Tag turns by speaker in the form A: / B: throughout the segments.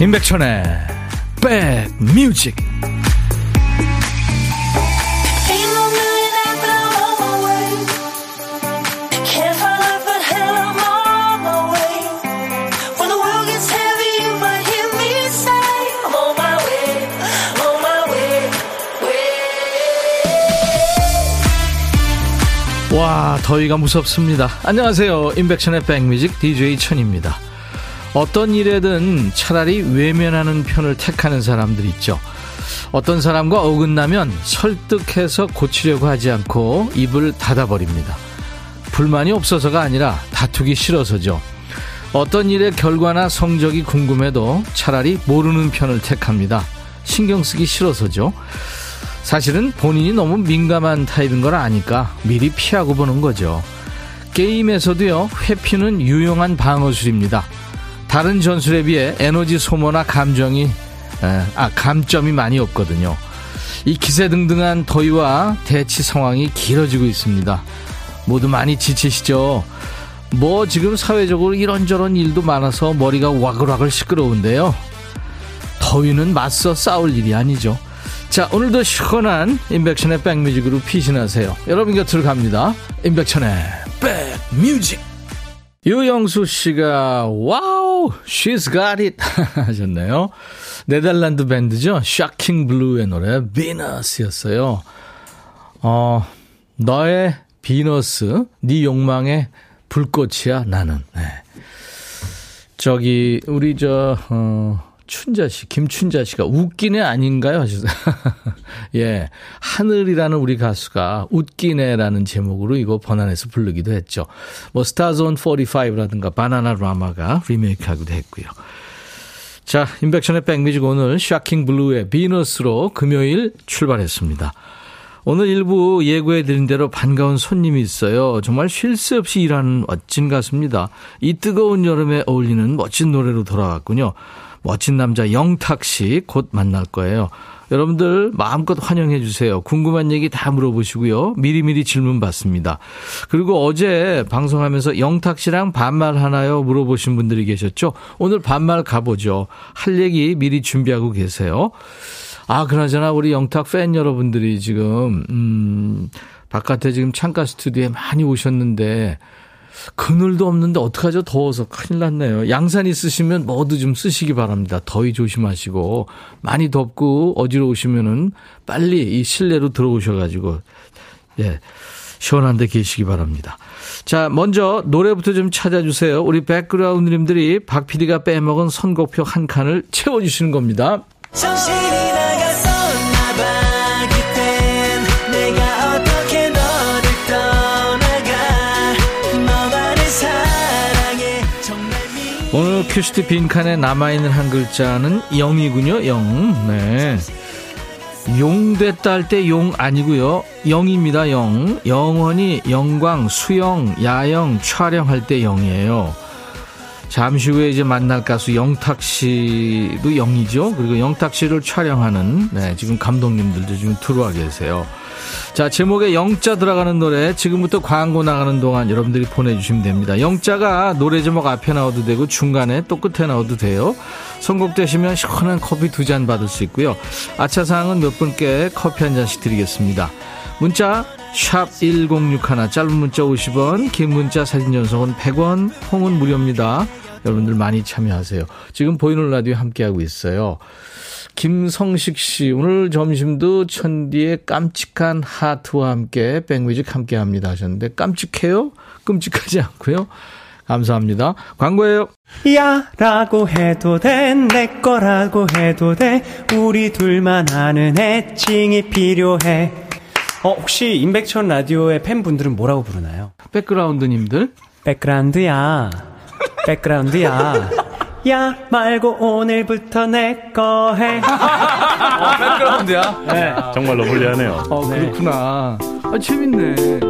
A: 임백천의 백뮤직. 와 더위가 무섭습니다. 안녕하세요. 임백천의 백뮤직 DJ 천입니다 어떤 일에든 차라리 외면하는 편을 택하는 사람들 있죠. 어떤 사람과 어긋나면 설득해서 고치려고 하지 않고 입을 닫아버립니다. 불만이 없어서가 아니라 다투기 싫어서죠. 어떤 일의 결과나 성적이 궁금해도 차라리 모르는 편을 택합니다. 신경 쓰기 싫어서죠. 사실은 본인이 너무 민감한 타입인 걸 아니까 미리 피하고 보는 거죠. 게임에서도요, 회피는 유용한 방어술입니다. 다른 전술에 비해 에너지 소모나 감정이 아 감점이 많이 없거든요. 이 기세등등한 더위와 대치 상황이 길어지고 있습니다. 모두 많이 지치시죠? 뭐 지금 사회적으로 이런저런 일도 많아서 머리가 와글와글 시끄러운데요. 더위는 맞서 싸울 일이 아니죠. 자, 오늘도 시원한 인백션의 백뮤직으로 피신하세요. 여러분 곁으로 갑니다. 임백천의 백뮤직. 유영수 씨가 wow she's got it 하셨네요. 네덜란드 밴드죠. 쇼킹 블루의 노래 비너스였어요. 어 너의 비너스 네 욕망의 불꽃이야 나는. 네. 저기 우리 저 어, 춘자 씨, 김춘자 씨가 웃기네 아닌가요? 하셨어요. 예. 하늘이라는 우리 가수가 웃기네라는 제목으로 이거 번안해서 부르기도 했죠. 뭐, 스타즈 온 45라든가 바나나라마가 리메이크하기도 했고요. 자, 임백천의 백뮤직 오늘 쇼킹 블루의 비너스로 금요일 출발했습니다. 오늘 일부 예고해드린 대로 반가운 손님이 있어요. 정말 쉴 새 없이 일하는 멋진 가수입니다. 이 뜨거운 여름에 어울리는 멋진 노래로 돌아왔군요. 멋진 남자 영탁 씨 곧 만날 거예요. 여러분들 마음껏 환영해 주세요. 궁금한 얘기 다 물어보시고요. 미리미리 질문 받습니다. 그리고 어제 방송하면서 영탁 씨랑 반말 하나요? 물어보신 분들이 계셨죠? 오늘 반말 가보죠. 할 얘기 미리 준비하고 계세요. 아, 그나저나 우리 영탁 팬 여러분들이 지금, 음, 바깥에 지금 창가 스튜디오에 많이 오셨는데, 그늘도 없는데 어떡하죠? 더워서 큰일 났네요. 양산 있으시면 모두 좀 쓰시기 바랍니다. 더위 조심하시고 많이 덥고 어지러우시면은 빨리 이 실내로 들어오셔가지고 예 시원한 데 계시기 바랍니다. 자, 먼저 노래부터 좀 찾아주세요. 우리 백그라운드님들이 박 PD가 빼먹은 선곡표 한 칸을 채워주시는 겁니다. 정신 큐시트 빈칸에 남아있는 한 글자는 영이군요, 영. 네. 용 됐다 할 때 용 아니고요. 영입니다, 영. 영원히 영광, 수영, 야영, 촬영할 때 영이에요. 잠시 후에 이제 만날 가수 영탁 씨도 영이죠. 그리고 영탁 씨를 촬영하는, 네, 지금 감독님들도 지금 들어와 계세요. 자, 제목에 영자 들어가는 노래 지금부터 광고 나가는 동안 여러분들이 보내주시면 됩니다. 영자가 노래 제목 앞에 나와도 되고 중간에 또 끝에 나와도 돼요. 선곡되시면 시원한 커피 두 잔 받을 수 있고요. 아차상은 몇 분께 커피 한 잔씩 드리겠습니다. 문자 샵 1061, 짧은 문자 50원, 긴 문자 사진 전송은 100원, 홍은 무료입니다. 여러분들 많이 참여하세요. 지금 보이는 라디오 함께하고 있어요. 김성식 씨, 오늘 점심도 천디의 깜찍한 하트와 함께 백뮤직 함께 합니다 하셨는데 깜찍해요? 끔찍하지 않고요. 감사합니다. 광고예요.
B: 야 라고 해도 돼 내 거라고 해도 돼 우리 둘만 아는 애칭이 필요해 어 혹시 임백천 라디오의 팬분들은 뭐라고 부르나요?
A: 백그라운드님들?
B: 백그라운드야 백그라운드야 야 말고 오늘부터 내 거 해.
A: 어, 백그라운드야?
C: 네. 정말로 불리하네요.
A: 어, 그렇구나. 아, 재밌네.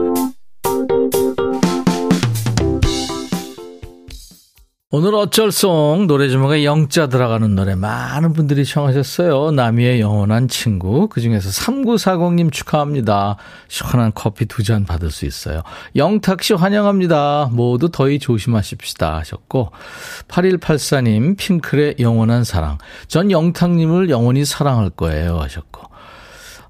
A: 오늘 어쩔송 노래 제목에 영자 들어가는 노래 많은 분들이 청하셨어요. 나미의 영원한 친구. 그중에서 3940님 축하합니다. 시원한 커피 두 잔 받을 수 있어요. 영탁 씨 환영합니다. 모두 더위 조심하십시다 하셨고 8184님 핑클의 영원한 사랑. 전 영탁님을 영원히 사랑할 거예요 하셨고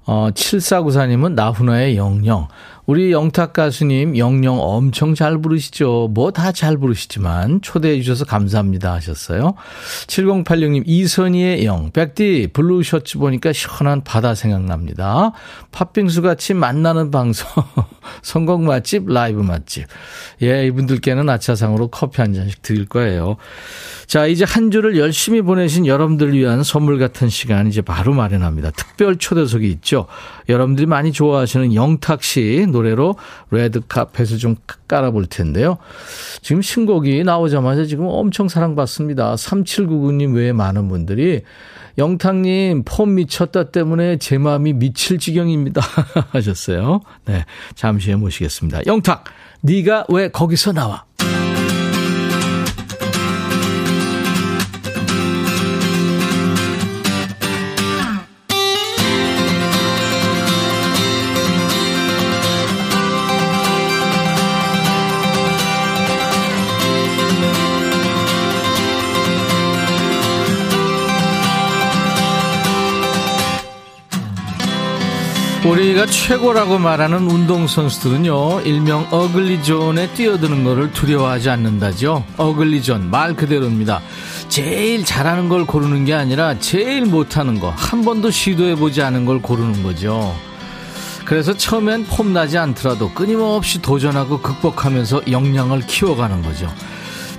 A: 어, 7494님은 나훈아의 영영. 우리 영탁 가수님 영영 엄청 잘 부르시죠. 뭐 다 잘 부르시지만 초대해 주셔서 감사합니다 하셨어요. 7086님 이선희의 영. 백디 블루 셔츠 보니까 시원한 바다 생각납니다. 팥빙수 같이 만나는 방송. 선곡 맛집 라이브 맛집. 예, 이분들께는 아차상으로 커피 한 잔씩 드릴 거예요. 자, 이제 한 주를 열심히 보내신 여러분들 위한 선물 같은 시간 이제 바로 마련합니다. 특별 초대석이 있죠. 여러분들이 많이 좋아하시는 영탁 씨 노래 로 레드 카펫을 좀 깔아볼 텐데요. 지금 신곡이 나오자마자 지금 엄청 사랑받습니다. 3799님 외에 많은 분들이 영탁님 폼 미쳤다 때문에 제 마음이 미칠 지경입니다 하셨어요. 네, 잠시 후에 모시겠습니다. 영탁, 네가 왜 거기서 나와? 우리가 최고라고 말하는 운동선수들은요, 일명 어글리존에 뛰어드는 것을 두려워하지 않는다죠. 어글리존, 말 그대로입니다. 제일 잘하는 걸 고르는 게 아니라 제일 못하는 거, 한 번도 시도해보지 않은 걸 고르는 거죠. 그래서 처음엔 폼나지 않더라도 끊임없이 도전하고 극복하면서 역량을 키워가는 거죠.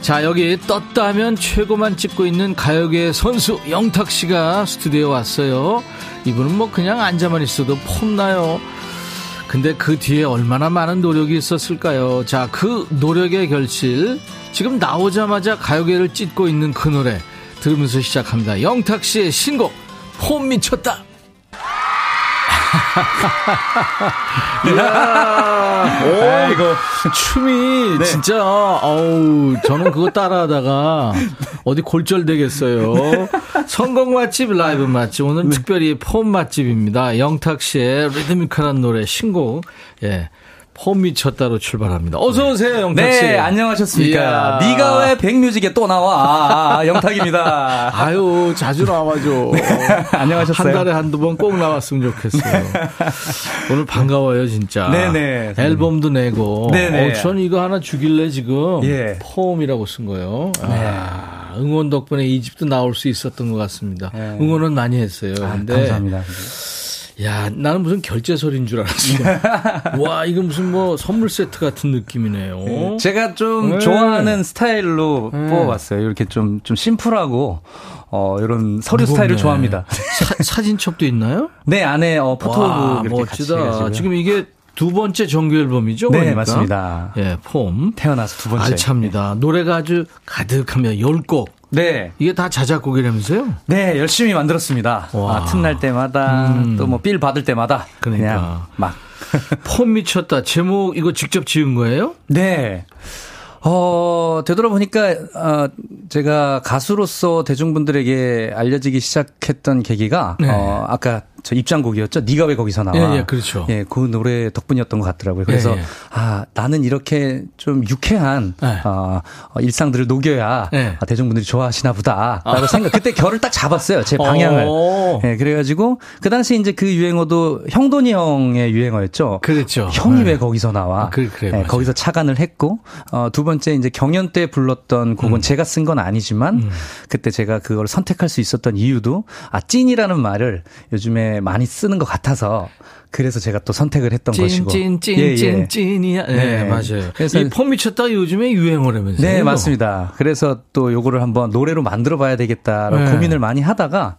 A: 자, 여기 떴다 하면 최고만 찍고 있는 가요계 선수 영탁 씨가 스튜디오에 왔어요. 이분은 뭐 그냥 앉아만 있어도 폼나요. 근데 그 뒤에 얼마나 많은 노력이 있었을까요? 자, 그 노력의 결실. 지금 나오자마자 가요계를 찢고 있는 그 노래 들으면서 시작합니다. 영탁 씨의 신곡, 폼 미쳤다! 이야, 오, 아이고. 춤이 네. 진짜, 어우, 저는 그거 따라하다가 어디 골절 되겠어요. 성공 맛집, 라이브 맛집. 오늘 네. 특별히 폼 맛집입니다. 영탁 씨의 리드미컬한 노래 신곡. 예. 폼 미쳤다로 출발합니다. 어서 오세요, 영탁 씨.
C: 네, 안녕하셨습니까? 네가 왜 백뮤직에 또 나와? 아, 아, 영탁입니다.
A: 아유, 자주 나와줘. 네,
C: 안녕하셨어요.
A: 한 달에 한두 번 꼭 나왔으면 좋겠어요. 오늘 반가워요, 진짜.
C: 네네.
A: 앨범도 내고. 네네. 어, 전 이거 하나 주길래 지금
C: 예.
A: 폼이라고 쓴 거예요. 네. 아, 응원 덕분에 이 집도 나올 수 있었던 것 같습니다. 네. 응원은 많이 했어요.
C: 아, 근데 감사합니다.
A: 야, 나는 무슨 결제설인 줄 알았어. 와, 이거 무슨 뭐 선물 세트 같은 느낌이네요. 네,
C: 제가 좀 네. 좋아하는 스타일로 네. 뽑아봤어요. 이렇게 좀, 좀 심플하고, 어, 이런 서류 스타일을 좋아합니다.
A: 사, 진첩도 있나요?
C: 네, 안에, 어, 포토북.
A: 멋지다. 지금 이게 두 번째 정규 앨범이죠?
C: 네, 그러니까? 맞습니다.
A: 예, 폼.
C: 태어나서 두 번째.
A: 알찹니다. 노래가 아주 가득하며 열곡
C: 네.
A: 이게 다 자작곡이라면서요?
C: 네, 열심히 만들었습니다. 아, 틈날 때마다 음. 또뭐 빌 받을 때마다 그러니까 막.
A: 폼 미쳤다. 제목 이거 직접 지은 거예요?
C: 네. 어, 되돌아보니까, 어, 제가 가수로서 대중분들에게 알려지기 시작했던 계기가, 네. 어, 아까 저 입장곡이었죠. 네가 왜 거기서 나와?
A: 예, 예, 그렇죠.
C: 예, 그 노래 덕분이었던 것 같더라고요. 그래서 예, 예. 아 나는 이렇게 좀 유쾌한 예. 어, 일상들을 녹여야 예. 아, 대중분들이 좋아하시나 보다라고 아. 생각. 그때 결을 딱 잡았어요. 제 방향을. 오. 예, 그래가지고 그 당시 이제 그 유행어도 형돈이 형의 유행어였죠.
A: 그렇죠.
C: 형이 네. 왜 거기서 나와?
A: 아, 그래, 그래,
C: 예, 거기서 착안을 했고 어, 두 번째 이제 경연 때 불렀던 곡은 음. 제가 쓴 건 아니지만 음. 그때 제가 그걸 선택할 수 있었던 이유도 아 찐이라는 말을 요즘에 많이 쓰는 것 같아서 그래서 제가 또 선택을 했던
A: 찐,
C: 것이고.
A: 찐, 찐, 예, 예. 찐, 찐이야. 네, 네, 맞아요. 그래서 이폼 미쳤다 요즘에 유행어라면서요.
C: 네, 맞습니다. 그래서 또 요거를 한번 노래로 만들어 봐야 되겠다라고 네. 고민을 많이 하다가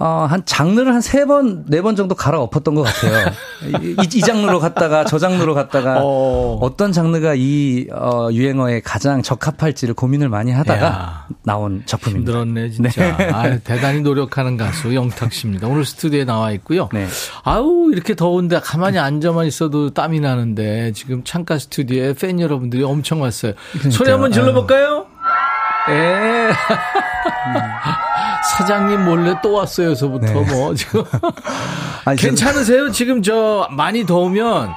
C: 어, 한 장르를 한 세 번, 네 번 정도 갈아엎었던 것 같아요. 이, 이, 장르로 갔다가 저 장르로 갔다가 어. 떤 장르가 이 어, 유행어에 가장 적합할지를 고민을 많이 하다가 야. 나온 작품입니다.
A: 힘들었네, 진짜. 네. 아, 대단히 노력하는 가수 영탁 씨입니다. 오늘 스튜디오에 나와 있고요. 네. 아우, 이렇게 더운데 가만히 앉아만 있어도 땀이 나는데 지금 창가 스튜디오에 팬 여러분들이 엄청 왔어요. 그러니까요. 소리 한번 질러볼까요? 예. 사장님 몰래 또 왔어요서부터 네. 뭐 지금 아니, 괜찮으세요? 지금 저 많이 더우면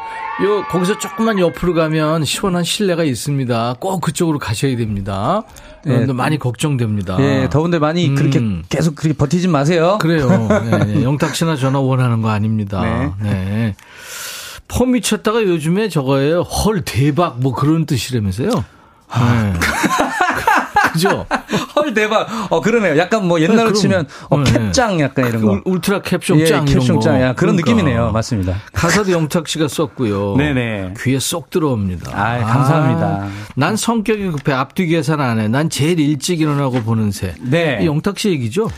A: 요 거기서 조금만 옆으로 가면 시원한 실내가 있습니다. 꼭 그쪽으로 가셔야 됩니다. 예, 네. 많이 걱정됩니다.
C: 예, 더운데 많이 음. 그렇게 계속 그렇게 버티지 마세요.
A: 그래요. 네, 네. 영탁 씨나 전화 원하는 거 아닙니다. 네. 네. 폼 미쳤다가 요즘에 저거예요. 헐 대박 뭐 그런 뜻이라면서요. 네. 그죠?
C: 헐 대박. 어 그러네요. 약간 뭐 옛날로 네, 치면 어, 네. 캡장 약간 이런 거.
A: 울트라 캡숑짱
C: 예, 캡숑짱 야 그런 그러니까. 느낌이네요. 맞습니다.
A: 가사도 영탁 씨가 썼고요. 네네. 귀에 쏙 들어옵니다.
C: 아, 감사합니다. 아,
A: 난 성격이 급해 앞뒤 계산 안 해. 난 제일 일찍 일어나고 보는 새. 네. 이 영탁 씨 얘기죠?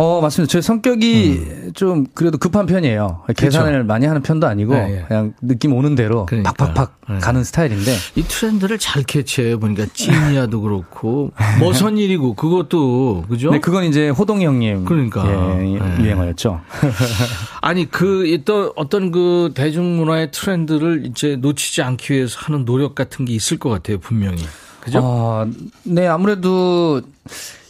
C: 어, 맞습니다. 제 성격이 음. 좀 그래도 급한 편이에요. 계산을 그렇죠. 많이 하는 편도 아니고 네, 네. 그냥 느낌 오는 대로 그러니까. 팍팍팍 네. 가는 스타일인데
A: 이 트렌드를 잘 캐치해요. 보니까 찐이야도 그렇고 머선 일이고 그것도 그죠?
C: 네, 그건 이제 호동이 형님 그러니까 예, 네. 유행어였죠.
A: 아니 그 또 어떤 그 대중문화의 트렌드를 이제 놓치지 않기 위해서 하는 노력 같은 게 있을 것 같아요. 분명히. 그죠? 어,
C: 네, 아무래도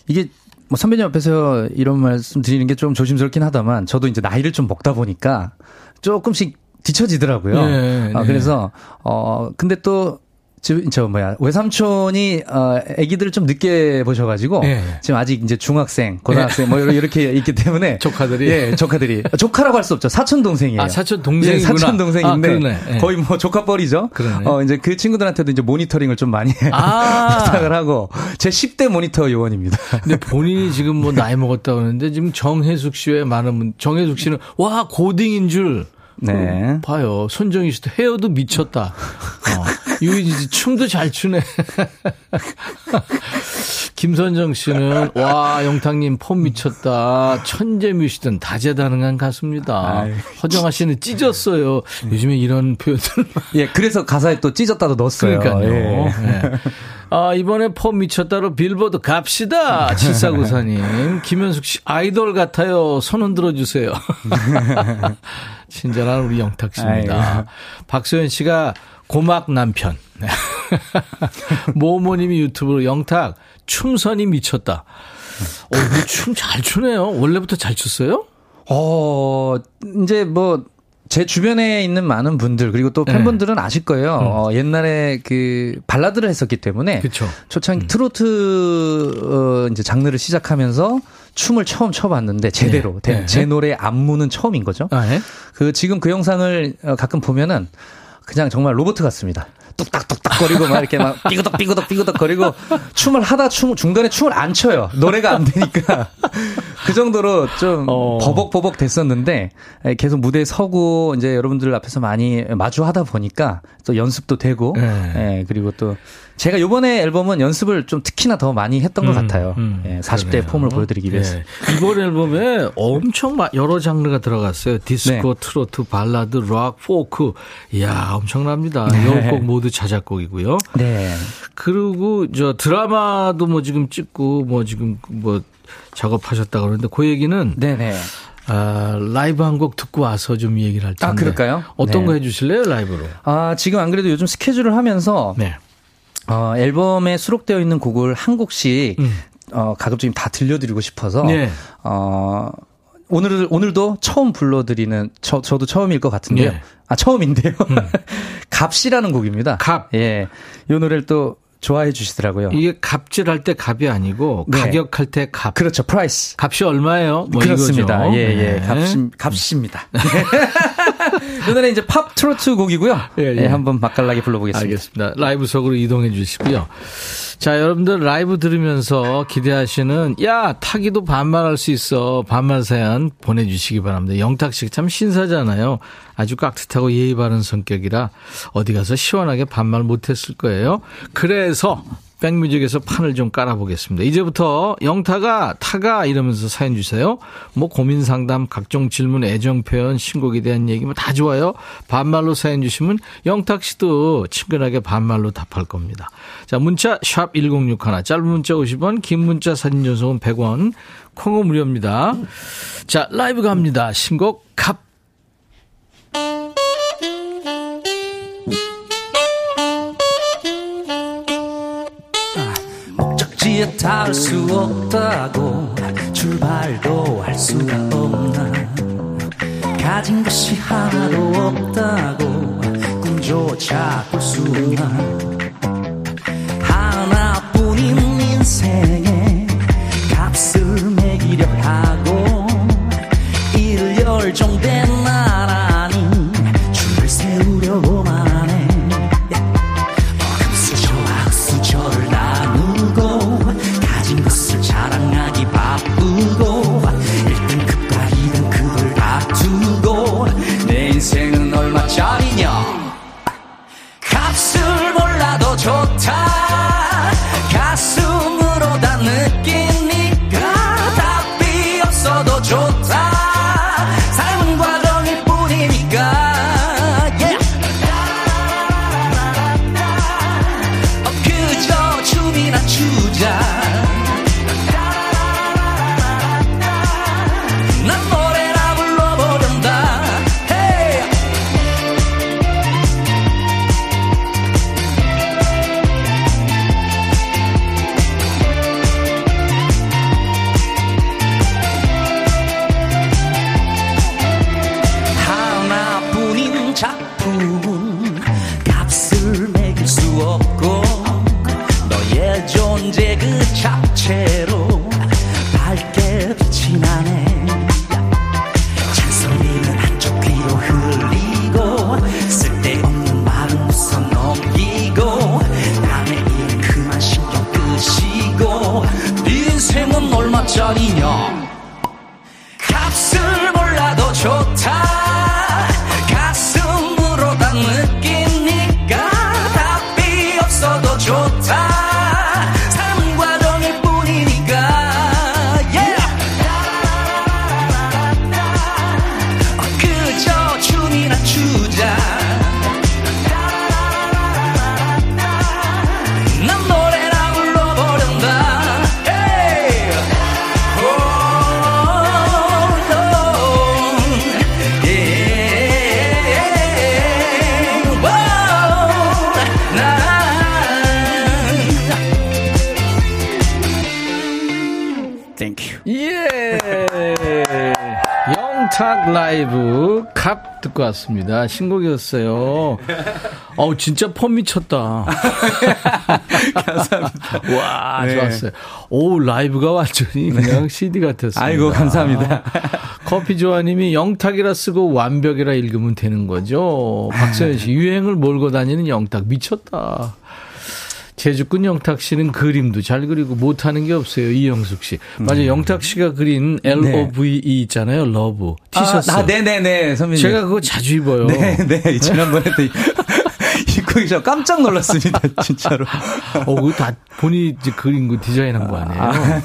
C: 이게 뭐 선배님 앞에서 이런 말씀 드리는 게 좀 조심스럽긴 하다만 저도 이제 나이를 좀 먹다 보니까 조금씩 뒤처지더라고요. 네, 아, 네. 그래서 어 근데 또 저, 뭐야, 외삼촌이, 어, 애기들을 좀 늦게 보셔가지고, 네. 지금 아직 이제 중학생, 고등학생, 네. 뭐, 이렇게 있기 때문에.
A: 조카들이?
C: 예, 조카들이. 조카라고 할 수 없죠. 사촌 동생이에요.
A: 아, 사촌 동생이 예,
C: 사촌 동생인데. 아, 네. 거의 뭐 조카뻘이죠. 그러네. 어, 이제 그 친구들한테도 이제 모니터링을 좀 많이 아~ 부탁을 하고, 제 10대 모니터 요원입니다.
A: 근데 본인이 지금 뭐 나이 먹었다고 하는데, 지금 정혜숙 씨의 많은 분, 정혜숙 씨는, 와, 고딩인 줄. 네. 봐요. 손정희 씨도 헤어도 미쳤다. 어. 유이지 씨 춤도 잘 추네. 김선정 씨는 와 영탁님 폼 미쳤다. 천재 뮤시든 다재다능한 가수입니다. 아유. 허정아 씨는 찢었어요. 요즘에 이런 표현들.
C: 예, 그래서 가사에 또 찢었다도 넣었어요.
A: 그러니까요. 예. 네. 아, 이번에 폼 미쳤다로 빌보드 갑시다. 7494님. 김현숙 씨, 아이돌 같아요. 손 흔들어 주세요. 친절한 우리 영탁 씨입니다. 박소연 씨가 고막 남편. 모모님이 유튜브로 영탁, 춤선이 미쳤다. 어, 춤잘 추네요. 원래부터 잘 췄어요?
C: 어, 이제 뭐, 제 주변에 있는 많은 분들 그리고 또 팬분들은 네. 아실 거예요. 음. 어, 옛날에 그 발라드를 했었기 때문에 그쵸. 초창 음. 트로트 어, 이제 장르를 시작하면서 춤을 처음 춰봤는데 제대로 네. 제 노래 안무는 처음인 거죠. 아, 네? 그 지금 그 영상을 어, 가끔 보면은 그냥 정말 로봇 같습니다. 뚝딱뚝딱 거리고 막 이렇게 막 삐그덕 삐그덕 삐그덕 거리고 춤을 하다 춤 중간에 춤을 안 춰요. 노래가 안 되니까 그 정도로 좀 어. 버벅버벅 됐었는데 계속 무대에 서고 이제 여러분들 앞에서 많이 마주하다 보니까 또 연습도 되고 네. 예, 그리고 또 제가 요번에 앨범은 연습을 좀 특히나 더 많이 했던 것 음, 같아요. 음, 예, 40대 의 폼을 보여드리기 위해서. 예.
A: 이번 앨범에 엄청 여러 장르가 들어갔어요. 디스코, 네. 트로트, 발라드, 락, 포크. 이야, 엄청납니다. 네. 10곡 모두 자작곡이고요. 네. 그리고 저 드라마도 뭐 지금 찍고 뭐 지금 뭐 작업하셨다 그러는데 그 얘기는 네네. 아, 라이브 한 곡 듣고 와서 좀 얘기를 할 텐데.
C: 아, 그럴까요?
A: 어떤 네. 거 해주실래요, 라이브로?
C: 아, 지금 안 그래도 요즘 스케줄을 하면서 네. 어, 앨범에 수록되어 있는 곡을 한 곡씩 음. 어, 가급적이면 다 들려드리고 싶어서 네. 어, 오늘 오늘도 처음 불러드리는 저 저도 처음일 것 같은데요. 네. 아 처음인데요. 음. 값이라는 곡입니다.
A: 값.
C: 예. 이 노래를 또 좋아해 주시더라고요.
A: 이게 갑질할 때 갑이 아니고 네. 가격할 때 값.
C: 그렇죠. Price.
A: 값이 얼마예요?
C: 뭐 그렇습니다. 이거죠. 예, 예. 네. 값이, 값입니다. 이 노래 이제 팝 트로트 곡이고요. 예, 예. 예, 한번 맛깔나게 불러보겠습니다.
A: 알겠습니다. 라이브석으로 이동해 주시고요. 자, 여러분들 라이브 들으면서 기대하시는 야 탁이도 반말할 수 있어 반말 사연 보내주시기 바랍니다. 영탁 씨가 참 신사잖아요. 아주 깍듯하고 예의 바른 성격이라 어디 가서 시원하게 반말 못했을 거예요. 그래서 백뮤직에서 판을 좀 깔아보겠습니다. 이제부터 영타가 타가 이러면서 사연 주세요. 뭐 고민 상담, 각종 질문, 애정 표현, 신곡에 대한 얘기 뭐 다 좋아요. 반말로 사연 주시면 영탁 씨도 친근하게 반말로 답할 겁니다. 자, 문자 샵 1061, 짧은 문자 50원, 긴 문자 사진 전송은 100원, 콩은 무료입니다. 자, 라이브 갑니다. 신곡 갑
C: 도시에 닿을 수 없다고 출발도 할 수가 없나. 가진 것이 하나도 없다고 꿈조차 꿀 수 없나. 하나뿐인 인생에 값을 매기려 하고 이를 열정된 나라
A: 예. 영탁 라이브 갑 듣고 왔습니다. 신곡이었어요. 어우, 진짜 폼 미쳤다.
C: 감사합니다.
A: 와,
C: 네.
A: 좋았어요. 오, 라이브가 완전히 그냥 CD 같았어요.
C: 아이고, 감사합니다.
A: 커피 조아님이 영탁이라 쓰고 완벽이라 읽으면 되는 거죠. 박서연 씨, 유행을 몰고 다니는 영탁 미쳤다. 재주꾼 영탁 씨는 그림도 잘 그리고 못하는 게 없어요. 이영숙 씨. 맞아요. 영탁 씨가 그린 L-O-V-E 있잖아요. Love. 티셔츠.
C: 아, 아, 네네네, 선배님.
A: 제가 그거 자주 입어요.
C: 네, 네. 지난번에도 입고 계셔 깜짝 놀랐습니다, 진짜로.
A: 어, 그거 다 본인이 그린 거 디자인한 거 아니에요?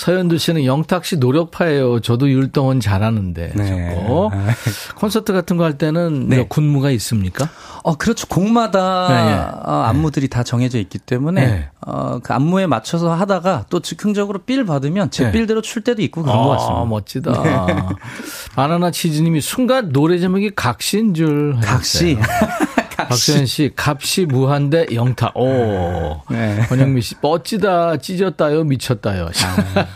A: 서현두 씨는 영탁 씨 노력파예요. 저도 율동은 잘하는데.
C: 네.
A: 콘서트 같은 거 할 때는
C: 네.
A: 몇 군무가 있습니까?
C: 어, 그렇죠. 곡마다
A: 네, 네.
C: 어, 안무들이 다 정해져 있기 때문에
A: 네.
C: 어, 그 안무에 맞춰서 하다가 또 즉흥적으로 빌 받으면 제
A: 네.
C: 빌대로 출 때도 있고 그런 것 같습니다.
A: 아, 멋지다. 바나나 치즈님이 순간 노래 제목이 각시인 줄.
C: 각시.
A: 박수현 씨, 값이 무한대 영탁. 오.
C: 네.
A: 권영미 씨, 멋지다, 찢었다요, 미쳤다요.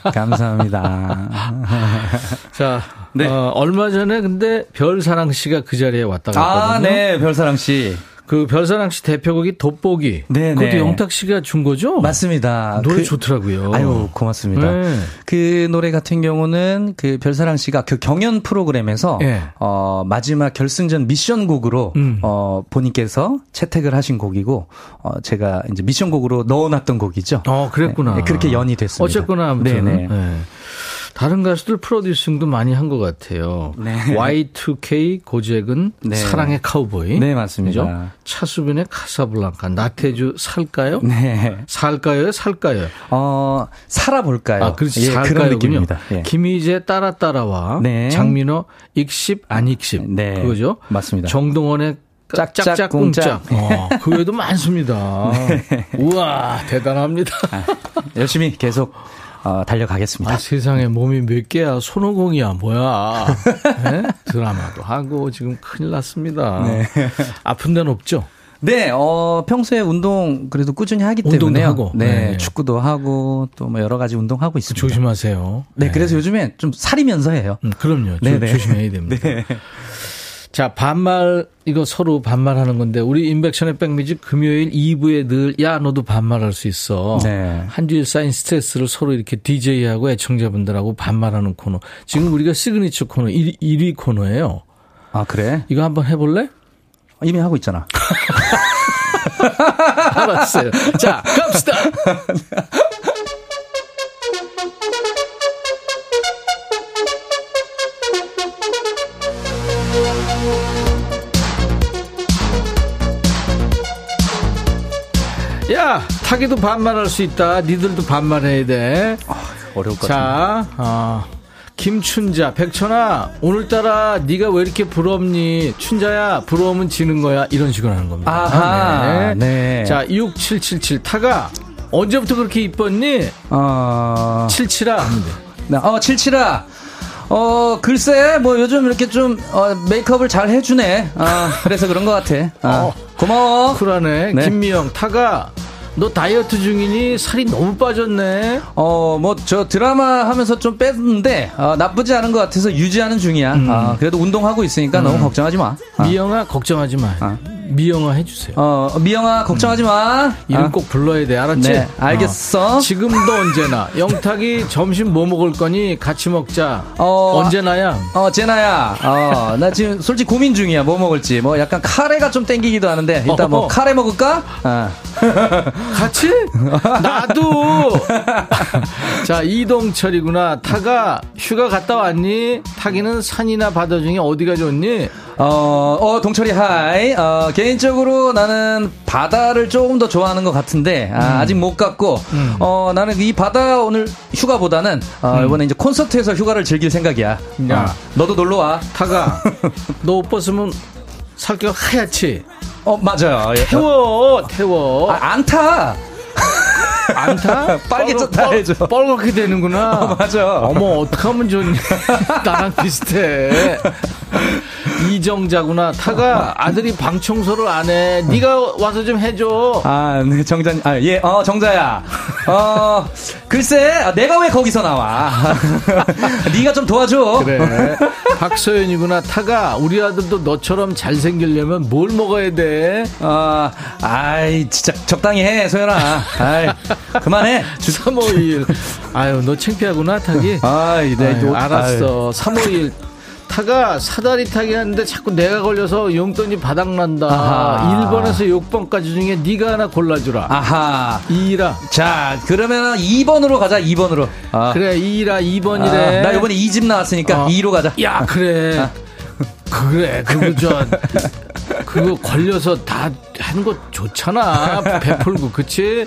C: 아, 감사합니다.
A: 자,
C: 네.
A: 어, 얼마 전에 근데 별사랑 씨가 그 자리에 왔다 갔거든요.
C: 아, 네, 별사랑 씨.
A: 그 별사랑 씨 대표곡이 돋보기.
C: 네,
A: 그것도
C: 네.
A: 영탁 씨가 준 거죠?
C: 맞습니다.
A: 노래
C: 그-
A: 좋더라고요.
C: 아유, 고맙습니다.
A: 네.
C: 그 노래 같은 경우는 그 별사랑 씨가 그 경연 프로그램에서
A: 예.
C: 어, 마지막 결승전 미션 곡으로
A: 음.
C: 어, 본인께서 채택을 하신 곡이고 어, 제가 이제 미션 곡으로 넣어놨던 곡이죠.
A: 어, 그랬구나.
C: 네, 그렇게 연이 됐습니다.
A: 어쨌거나 아무튼.
C: 네네.
A: 네. 다른 가수들 프로듀싱도 많이 한 것 같아요.
C: 네.
A: Y2K 고잭은
C: 네.
A: 사랑의 카우보이.
C: 네, 맞습니다.
A: 그죠? 차수빈의 카사블랑카. 나태주 살까요?
C: 네.
A: 살까요? 살까요?
C: 어, 살아볼까요?
A: 아, 그렇지.
C: 예, 그런
A: 살까요군요.
C: 느낌입니다. 예.
A: 김희재 따라 따라와
C: 네.
A: 장민호 익십 안 익십.
C: 네.
A: 그거죠?
C: 맞습니다.
A: 정동원의
C: 짝짝
A: 짝짝 꿍짝.
C: 꿍짝.
A: 어, 그 외에도 많습니다. 우와, 대단합니다.
C: 열심히 계속 어, 달려가겠습니다.
A: 아, 세상에 몸이 몇 개야? 손오공이야, 뭐야? 네? 드라마도 하고 지금 큰일 났습니다.
C: 네.
A: 아픈 데는 없죠?
C: 네, 어, 평소에 운동 그래도 꾸준히 하기 때문에
A: 하고.
C: 네,
A: 네.
C: 축구도 하고 또 뭐 여러 가지 운동하고 있습니다.
A: 조심하세요.
C: 네, 그래서 요즘에 좀 살이면서 해요.
A: 음, 그럼요. 조,
C: 네네.
A: 조심해야 됩니다.
C: 네.
A: 자, 반말, 이거 서로 반말하는 건데, 우리 인백션의 백뮤직 금요일 2부에 늘, 야, 너도 반말할 수 있어.
C: 네.
A: 한 주일 쌓인 스트레스를 서로 이렇게 DJ하고 애청자분들하고 반말하는 코너. 지금 우리가 시그니처 코너, 1위, 1위 코너예요.
C: 아, 그래?
A: 이거 한번 해볼래?
C: 이미 하고 있잖아.
A: 알았어요. 자, 갑시다! 야, 탁이도 반말할 수 있다. 니들도 반말해야 돼.
C: 어려울 것.
A: 자, 어, 김춘자, 백천아, 오늘따라 네가 왜 이렇게 부럽니? 춘자야, 부러우면 지는 거야. 이런 식으로 하는 겁니다.
C: 아하, 네.
A: 자, 6777 타가 언제부터 그렇게 이뻤니?
C: 어,
A: 77아 하면 돼.
C: 네, 어, 칠칠아. 어, 글쎄, 뭐 요즘 이렇게 좀, 어, 메이크업을 잘 해주네. 아, 그래서 그런 것 같아. 아,
A: 어.
C: 고마워.
A: 쿨하네.
C: 네.
A: 김미영 타가 너 다이어트 중이니 살이 너무 빠졌네.
C: 어, 뭐, 저 드라마 하면서 좀 뺐는데, 어, 나쁘지 않은 것 같아서 유지하는 중이야. 아, 그래도 운동하고 있으니까 너무 걱정하지 마. 아.
A: 미영아 걱정하지 마.
C: 아.
A: 미영아 해주세요.
C: 어, 미영아, 걱정하지 마.
A: 이름
C: 아.
A: 꼭 불러야 돼, 알았지?
C: 네, 알겠어.
A: 어. 지금도 언제나. 영탁이 점심 뭐 먹을 거니? 같이 먹자.
C: 어,
A: 언제나야?
C: 어, 제나야. 어, 나 지금 솔직히 고민 중이야. 뭐 먹을지. 뭐 약간 카레가 좀 땡기기도 하는데, 일단 뭐. 카레 먹을까? 아.
A: 같이? 나도! 자, 이동철이구나. 탁아 휴가 갔다 왔니? 탁이는 산이나 바다 중에 어디가 좋니?
C: 어, 어, 동철이 hi. 어, 개인적으로 나는 바다를 조금 더 좋아하는 것 같은데, 아, 아직 못 갔고, 어, 나는 이 바다 오늘 휴가보다는, 어, 이번에 이제 콘서트에서 휴가를 즐길 생각이야.
A: 야.
C: 어, 너도 놀러 와.
A: 탁아, 너 옷 벗으면 살결 하얗지?
C: 어, 맞아요. 예.
A: 태워, 태워.
C: 아, 안 타!
A: 안 타?
C: 빨개졌다
A: 뻘-
C: 해줘.
A: 뻘겋게 되는구나.
C: 어, 맞아.
A: 어머, 어떡하면 좋니? 나랑 비슷해. 이정자구나. 타가 아들이 방 청소를 안 해. 네가 와서 좀 해줘.
C: 아, 네, 정자, 아, 예, 어, 정자야. 어, 글쎄, 아, 내가 왜 거기서 나와? 네가 좀 도와줘.
A: 그래. 박소연이구나. 타가 우리 아들도 너처럼 잘생기려면 뭘 먹어야 돼?
C: 어, 아이, 진짜 적당히 해, 소연아. 아이, 그만해.
A: 351. 아유, 너 창피하구나, 타기.
C: 아이, 네,
A: 아유,
C: 요-
A: 알았어. 351. 타가 사다리 타기 하는데 자꾸 내가 걸려서 용돈이 바닥난다.
C: 아하.
A: 1번에서 6번까지 중에 네가 하나 골라주라.
C: 아하.
A: 이라.
C: 자, 그러면 2번으로 가자, 2번으로. 아,
A: 그래, 이라 2번이래.
C: 아, 나 이번에 2집 나왔으니까
A: 어.
C: 2로 가자.
A: 야, 그래. 그래, 그거 저, 그거 걸려서 다 하는 거 좋잖아. 베풀고, 그치?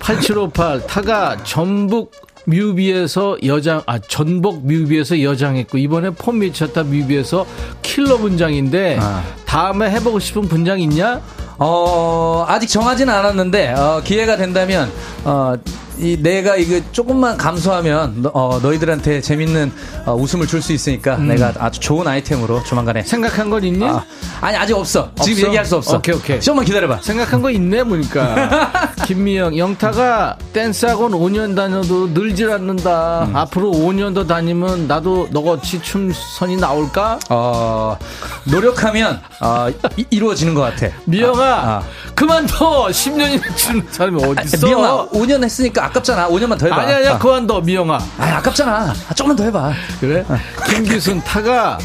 A: 8758, 타가 전북 뮤비에서 여장, 아, 전복 뮤비에서 여장했고, 이번에 폼 미쳤다 뮤비에서 킬러 분장인데,
C: 아.
A: 다음에 해보고 싶은 분장 있냐?
C: 어, 아직 정하지는 않았는데, 어, 기회가 된다면, 어, 이 내가 이거 조금만 감수하면 너, 어, 너희들한테 재밌는 어, 웃음을 줄 수 있으니까
A: 음.
C: 내가 아주 좋은 아이템으로 조만간에
A: 생각한 건 있니?
C: 아, 아니 아직 없어. 지금
A: 없어?
C: 얘기할 수 없어.
A: 오케이, 오케이.
C: 좀만 기다려봐.
A: 생각한 거 있네 보니까 김미영 영타가 댄스 학원 5년 다녀도 늘질 않는다
C: 음.
A: 앞으로 5년 더 다니면 나도 너같이 춤선이 나올까
C: 어, 노력하면 어, 이, 이루어지는 것 같아.
A: 미영아
C: 아, 아.
A: 그만 둬 10년이나 추는 사람이 어딨어
C: 미영아, 5년 했으니까 아깝잖아. 5년만 더 해봐.
A: 아니 아니야
C: 아.
A: 그만둬 미영아
C: 아니, 아깝잖아. 아, 조금만 더 해봐.
A: 그래 김기순 탁아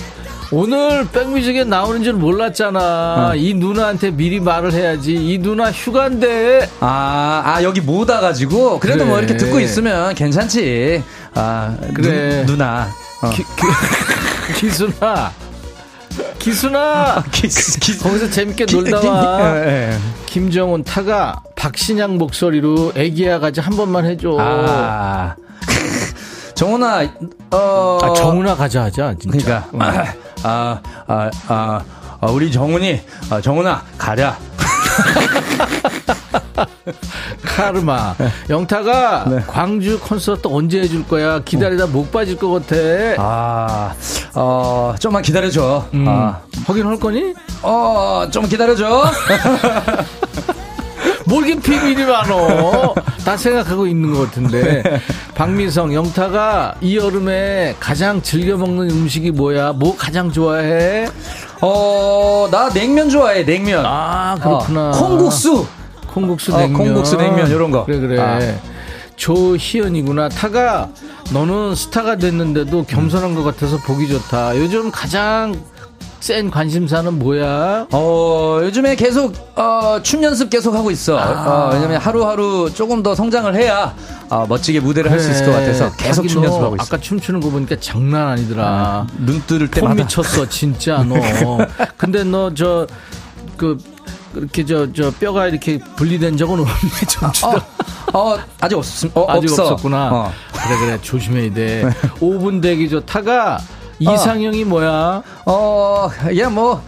A: 오늘 백뮤직에 나오는 줄 몰랐잖아.
C: 어.
A: 이 누나한테 미리 말을 해야지. 이 누나 휴가인데.
C: 아, 아, 여기 못 와가지고. 그래도
A: 그래.
C: 뭐 이렇게 듣고 있으면 괜찮지. 아,
A: 그래.
C: 누, 나 어.
A: 기, 기, 기순아. 기순아.
C: 키스, 키스.
A: 거기서 재밌게
C: 기-
A: 놀다
C: 기-
A: 와.
C: 예, 예.
A: 김정훈 탁아 박신양 목소리로 애기야 가지 한 번만 해줘. 아,
C: 아. 정훈아, 어.
A: 정훈아 가자 하자 진짜.
C: 그러니까. 아, 아, 아, 아, 우리 정훈이, 아, 정훈아, 가자.
A: 카르마. 영타가 네. 광주 콘서트 언제 해줄 거야? 기다리다 어. 못 빠질 것 같아.
C: 아, 어, 좀만 기다려줘.
A: 음, 아. 확인할 거니?
C: 어, 좀 기다려줘.
A: 뭘게 비밀이 많어. 다 생각하고 있는 것 같은데. 박민성, 영타가 이 여름에 가장 즐겨 먹는 음식이 뭐야? 뭐 가장 좋아해?
C: 어, 나 냉면 좋아해, 냉면.
A: 아, 그렇구나.
C: 어, 콩국수.
A: 콩국수 냉면. 어,
C: 콩국수 냉면, 이런 거.
A: 그래, 그래. 아. 조희연이구나. 타가, 너는 스타가 됐는데도 겸손한 것 같아서 보기 좋다. 요즘 가장 센 관심사는 뭐야?
C: 어, 요즘에 계속, 어, 춤 연습 계속 하고 있어. 아. 어, 왜냐면 하루하루 조금 더 성장을 해야, 어, 멋지게 무대를 그래. 할수 있을 것 같아서 계속 춤 연습하고 있어.
A: 아까 춤추는 거 보니까 장난 아니더라. 아,
C: 눈뜰 때마다.
A: 폼 미쳤어, 진짜, 너. 근데 너, 저, 그, 그렇게 저, 저 뼈가 이렇게 분리된 적은 없네, 춤추다. 어,
C: 어, 아직 없, 어,
A: 아직
C: 없어.
A: 없었구나. 어. 그래, 그래, 조심해야 돼. 5분 대기 좋다가, 이상형이 뭐야?
C: 어, 야, 뭐,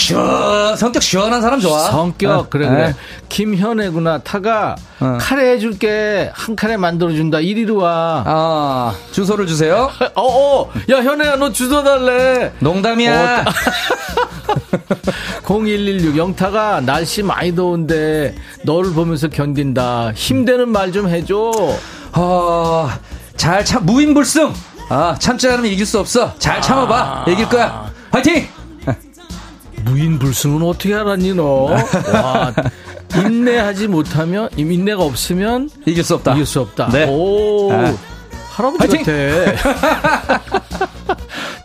C: 시원, 성격 시원한 사람 좋아.
A: 성격, 어, 그래, 그래. 에? 네. 김현애구나. 타가 어. 카레 해줄게. 한 카레 만들어 준다. 이리로 와.
C: 아, 주소를 주세요.
A: 어, 어. 야, 현애야, 너 주소 달래.
C: 농담이야. 어,
A: 0116 영타가 날씨 많이 더운데 너를 보면서 견딘다. 힘되는 말 좀 해줘.
C: 어, 잘 참, 무인불승. 아, 참지 않으면 이길 수 없어. 잘 참아봐. 아. 이길 거야. 화이팅!
A: 무인불승은 어떻게 알았니, 너? 와, 인내하지 못하면, 인내가 없으면
C: 이길 수 없다.
A: 이길 수 없다.
C: 네.
A: 오, 아. 할아버지! 같아.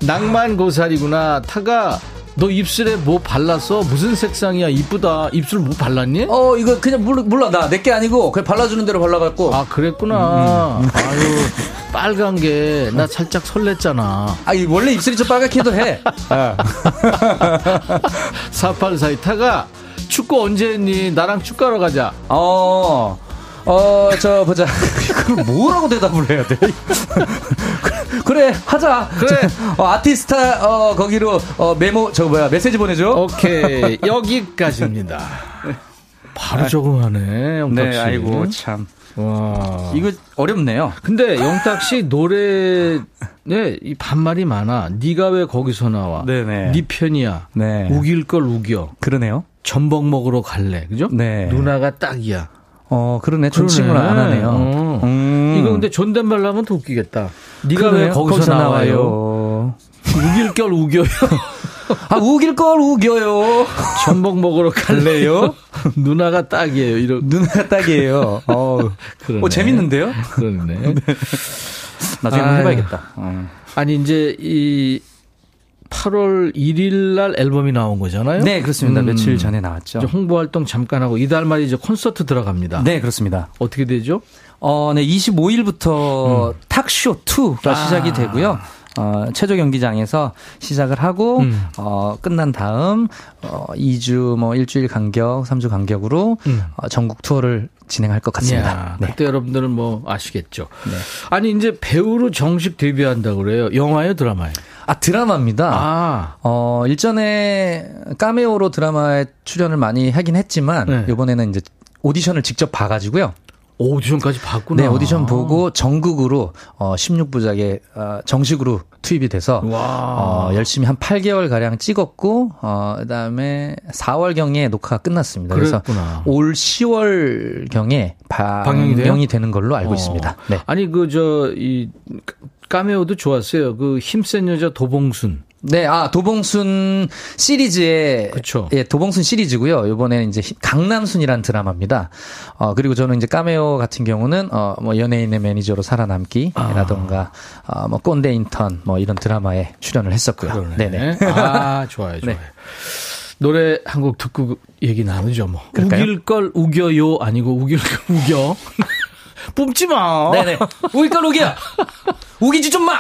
A: 낭만 고살이구나. 타가 너 입술에 뭐 발랐어? 무슨 색상이야? 이쁘다. 입술 뭐 발랐니?
C: 어, 이거 그냥 몰라, 몰라. 나 내 게 아니고 그냥 발라주는 대로 발라갖고.
A: 아, 그랬구나. 음, 음. 아유, 빨간 게 나 살짝 설렜잖아.
C: 아, 원래 입술이 좀 빨갛게 도 해.
A: 4842타가 축구 언제 했니? 나랑 축구하러 가자.
C: 어, 어, 저 보자. 그걸 뭐라고 대답을 해야 돼? 그래 하자.
A: 그래.
C: 저, 어, 아티스타 어 거기로 어 메모 저 뭐야 메시지 보내줘.
A: 오케이 여기까지입니다. 바로 적응하네 영탁 씨.
C: 네, 아이고 참.
A: 와.
C: 이거 어렵네요.
A: 근데 영탁 씨 노래 네, 이 반말이 많아. 네가 왜 거기서 나와?
C: 네네.
A: 네 편이야.
C: 네.
A: 우길 걸 우겨.
C: 그러네요.
A: 전복 먹으러 갈래. 그죠?
C: 네.
A: 누나가 딱이야.
C: 어, 그러네. 존칭을 안 하네요. 어.
A: 음. 이거 근데 존댓말로 하면 더 웃기겠다. 네가 왜 거기서, 거기서 나와요? 우길 걸 우겨요.
C: 아, 우길 걸 우겨요.
A: 전복 먹으러 갈래요? 누나가 딱이에요. 이런.
C: 누나가 딱이에요. 어, 그러네. 어, 재밌는데요?
A: 그러네. 네.
C: 나중에 한번 해봐야겠다. 어.
A: 아니, 이제 이 8월 1일 날 앨범이 나온 거잖아요.
C: 네, 그렇습니다. 음, 며칠 전에 나왔죠.
A: 홍보 활동 잠깐 하고 이달 말에 이제 콘서트 들어갑니다.
C: 네, 그렇습니다.
A: 어떻게 되죠?
C: 어, 네, 25일부터 음. 탁쇼 2가 아. 시작이 되고요. 어, 체조 경기장에서 시작을 하고 음. 어, 끝난 다음 어, 2주 뭐 일주일 간격, 3주 간격으로 음. 어, 전국 투어를 진행할 것 같습니다. 야,
A: 네. 그때 여러분들은 뭐 아시겠죠. 네. 아니 이제 배우로 정식 데뷔한다고 그래요. 영화요, 드라마요?
C: 아 드라마입니다.
A: 아.
C: 어 일전에 까메오로 드라마에 출연을 많이 하긴 했지만 네. 이번에는 이제 오디션을 직접 봐가지고요.
A: 오디션까지 봤구나.
C: 네, 오디션 보고 전국으로 어 16부작에 어, 정식으로 투입이 돼서 어 열심히 한 8개월 가량 찍었고 어 그다음에 4월 경에 녹화가 끝났습니다. 그랬구나. 그래서 올 10월 경에 방영이, 방영이 되는 걸로 알고 어. 있습니다. 네.
A: 아니 그 저 이 까메오도 좋았어요. 그 힘센 여자 도봉순.
C: 네, 아 도봉순 시리즈의
A: 그쵸.
C: 예, 도봉순 시리즈고요. 이번에는 이제 강남순이라는 드라마입니다. 어 그리고 저는 이제 까메오 같은 경우는 어뭐 연예인의 매니저로 살아남기라던가 아. 어뭐 꼰대 인턴 뭐 이런 드라마에 출연을 했었고요.
A: 네, 네. 아 좋아요, 좋아요. 네. 노래 한 곡 듣고 얘기 나누죠, 뭐. 그럴까요? 우길 걸 우겨요 아니고 우길 걸 우겨. 뿜지 마.
C: 네네. 우길 걸 우겨. 우기지 좀 마.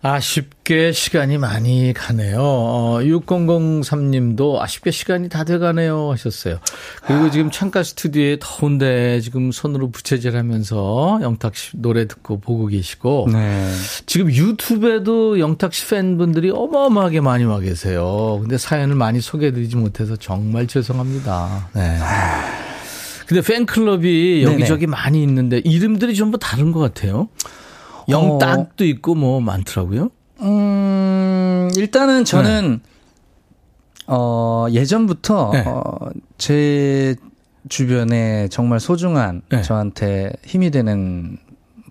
A: 아쉽게 시간이 많이 가네요. 어, 6003님도 아쉽게 시간이 다 돼가네요 하셨어요. 그리고 지금 창가 스튜디오에 더운데 지금 손으로 부채질 하면서 영탁 씨 노래 듣고 보고 계시고. 네. 지금 유튜브에도 영탁 씨 팬분들이 어마어마하게 많이 와 계세요. 근데 사연을 많이 소개해드리지 못해서 정말 죄송합니다. 네. 근데 팬클럽이 여기저기 네네. 많이 있는데 이름들이 전부 다른 것 같아요. 영딱도 어. 있고 뭐 많더라고요.
C: 음, 일단은 저는 네. 어, 예전부터 네. 어, 제 주변에 정말 소중한 네. 저한테 힘이 되는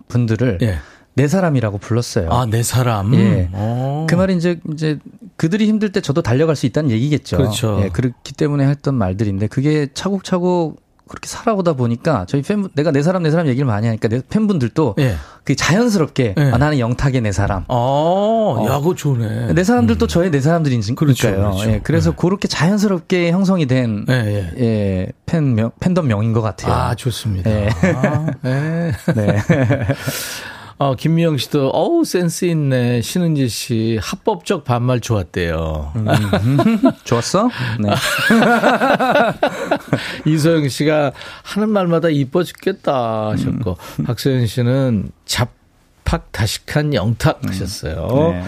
C: 분들을 네. 네 사람이라고 불렀어요.
A: 아, 네 사람.
C: 예. 오. 어. 그 말이 이제 이제 그들이 힘들 때 저도 달려갈 수 있다는 얘기겠죠.
A: 그렇죠.
C: 예, 그렇기 때문에 했던 말들인데 그게 차곡차곡 그렇게 살아오다 보니까 저희 팬 내가 내 사람 내 사람 얘기를 많이 하니까 내 팬분들도 예. 그 자연스럽게 예. 아, 나는 영탁의 내 사람.
A: 아, 어. 야구 좋네.
C: 내 사람들도 음. 저의 내 사람들이니까요. 그렇죠, 그렇죠. 예, 그래서 네. 그렇게 자연스럽게 형성이 된 예, 예. 예, 팬 명 팬덤 명인 것 같아요.
A: 아, 좋습니다. 예. 아, 네. 네. 어, 김미영 씨도, 어우, 센스 있네. 신은지 씨, 합법적 반말 좋았대요. 음,
C: 좋았어? 네.
A: 이소영 씨가 하는 말마다 이뻐 죽겠다 하셨고, 음. 박소연 씨는 잡팍 다식한 영탁 하셨어요. 네.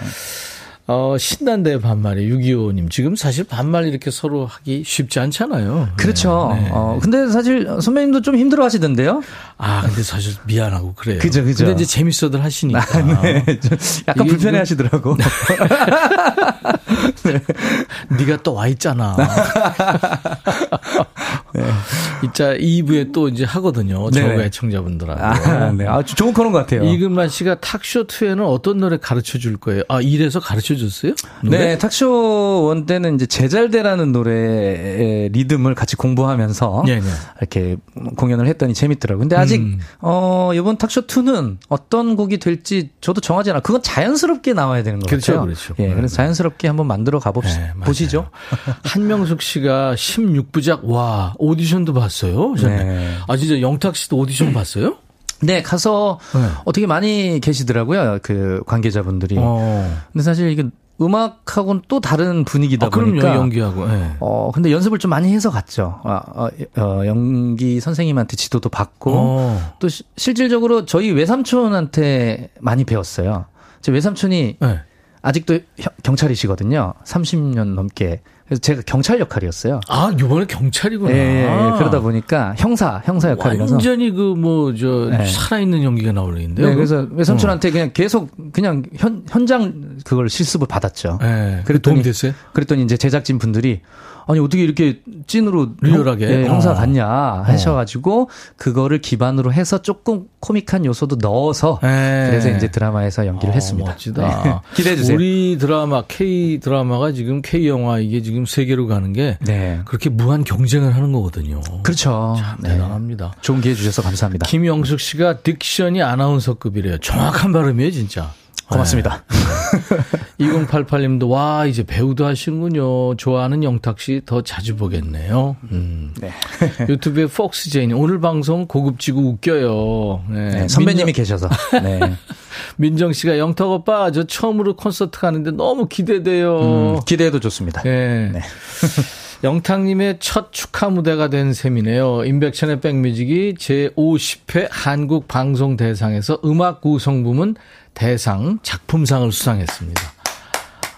A: 어, 신난데 반말이 625님. 지금 사실 반말 이렇게 서로 하기 쉽지 않잖아요.
C: 그렇죠. 네. 어, 근데 사실 선배님도 좀 힘들어 하시던데요?
A: 아, 근데 사실 미안하고 그래요.
C: 그죠, 그죠.
A: 근데 이제 재밌어들 하시니까. 아, 네.
C: 약간 불편해 하시더라고.
A: 네. 네가 또 와 있잖아. 네. 이자 2부에 또 이제 하거든요. 네. 저가 애청자분들하고.
C: 아, 네. 아, 좋은 코너인 것 같아요.
A: 이금만 씨가 탁쇼 2에는 어떤 노래 가르쳐 줄 거예요? 아, 이래서 가르쳐 줬어요?
C: 네, 탁쇼 원 때는 이제 제잘대라는 노래의 리듬을 같이 공부하면서 네, 네. 이렇게 공연을 했더니 재밌더라고요. 근데 아직, 음. 어, 이번 탁쇼 2는 어떤 곡이 될지 저도 정하지 않아. 그건 자연스럽게 나와야 되는 거죠.
A: 그렇죠, 그렇죠.
C: 예, 그래서 자연스럽게 한번 만들어 가 봅시다. 네, 보시죠.
A: 한명숙 씨가 16부작, 와, 오디 션도 봤어요? 네. 아, 진짜 영탁 씨도 오디션 봤어요?
C: 네, 가서 네. 어떻게 많이 계시더라고요. 그 관계자분들이. 어. 근데 사실 이게 음악하고는 또 다른 분위기다
A: 아,
C: 보니까
A: 그럼요, 연기하고. 네.
C: 어 근데 연습을 좀 많이 해서 갔죠. 아, 어, 어, 연기 선생님한테 지도도 받고 어. 또 시, 실질적으로 저희 외삼촌한테 많이 배웠어요. 제 외삼촌이 네. 아직도 경찰이시거든요. 30년 넘게. 그래서 제가 경찰 역할이었어요.
A: 아, 이번에 경찰이구나.
C: 예, 예, 예. 그러다 보니까 형사, 형사 역할이라서.
A: 완전히 그 뭐, 저, 네. 살아있는 연기가 나오는데요.
C: 네, 그래서 외삼촌한테 어. 그냥 계속 그냥 현, 현장 그걸 실습을 받았죠.
A: 네. 그랬더니, 도움이 됐어요?
C: 그랬더니 이제 제작진 분들이 아니 어떻게 이렇게 찐으로
A: 리얼하게
C: 형, 예, 형사 어. 같냐 하셔가지고 그거를 기반으로 해서 조금 코믹한 요소도 넣어서 네. 그래서 이제 드라마에서 연기를 어, 했습니다.
A: 멋지다. 네. 기대해 주세요. 우리 드라마 K 드라마가 지금 K 영화 이게 지금 세계로 가는 게 네. 그렇게 무한 경쟁을 하는 거거든요.
C: 그렇죠.
A: 참 네. 대단합니다.
C: 좋은 기회 주셔서 감사합니다.
A: 김영숙 씨가 diction이 아나운서급이래요. 정확한 발음이에요, 진짜.
C: 고맙습니다.
A: 네. 2088님도 와 이제 배우도 하시는군요. 좋아하는 영탁 씨 더 자주 보겠네요. 음. 네. 유튜브에 폭스 제인 오늘 방송 고급지고 웃겨요.
C: 네. 네 선배님이 민정, 계셔서. 네.
A: 민정 씨가 영탁 오빠 저 처음으로 콘서트 가는데 너무 기대돼요. 음,
C: 기대해도 좋습니다.
A: 네. 네. 영탁님의 첫 축하 무대가 된 셈이네요. 인백천의 백뮤직이 제50회 한국 방송 대상에서 음악 구성 부문 대상 작품상을 수상했습니다.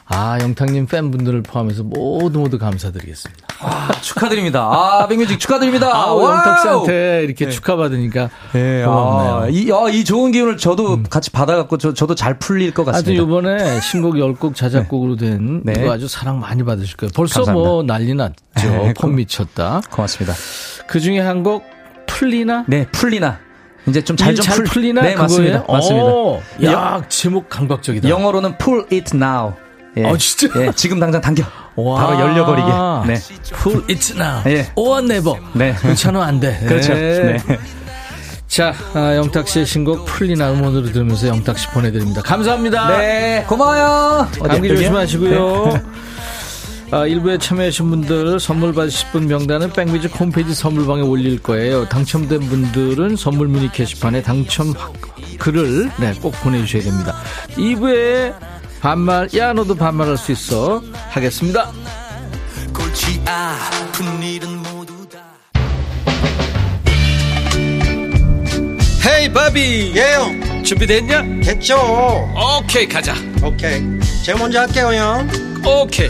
A: 아, 영탁님 팬분들을 포함해서 모두 모두 감사드리겠습니다.
C: 아, 축하드립니다. 아, 백뮤직 축하드립니다.
A: 아, 영탁 씨한테 이렇게 네. 축하받으니까 네, 고맙네요.
C: 아, 이, 아, 이 좋은 기운을 저도 음. 같이 받아갖고 저, 저도 잘 풀릴 것 같습니다.
A: 하여튼 이번에 신곡 10곡 자작곡으로 된 네. 이거 아주 사랑 많이 받으실 거예요. 벌써 뭐 감사합니다. 뭐 난리 났죠. 네, 폼 미쳤다.
C: 고맙습니다.
A: 그 중에 한 곡 풀리나?
C: 네, 풀리나. 이제 좀 잘좀 풀...
A: 풀리나?
C: 네, 맞습니다. 맞습니다.
A: 야, 제목 감각적이다.
C: 영어로는 pull it now.
A: 예. 어, 진짜?
C: 예, 지금 당장 당겨. 와. 바로 열려버리게. 네.
A: Pull it now. 예. or never. 네. 그렇잖아, 안 돼.
C: 그렇죠. 네. 네.
A: 자, 아, 영탁 씨의 신곡 풀리나 음원으로 들으면서 영탁 씨 보내드립니다. 감사합니다.
C: 네, 고마워요.
A: 감기 조심하시고요. 네. 아, 일부에 참여하신 분들 선물 받으실 분 명단은 백미즈 홈페이지 선물방에 올릴 거예요. 당첨된 분들은 선물 문의 게시판에 당첨 글을 네, 꼭 보내주셔야 됩니다. 2부에 반말, 야, 너도 반말할 수 있어. 하겠습니다. 헤이, 바비.
D: 예영.
A: 준비됐냐?
D: 됐죠.
A: 오케이, 가자.
D: 오케이. 제가 먼저 할게요, 형.
A: 오케이.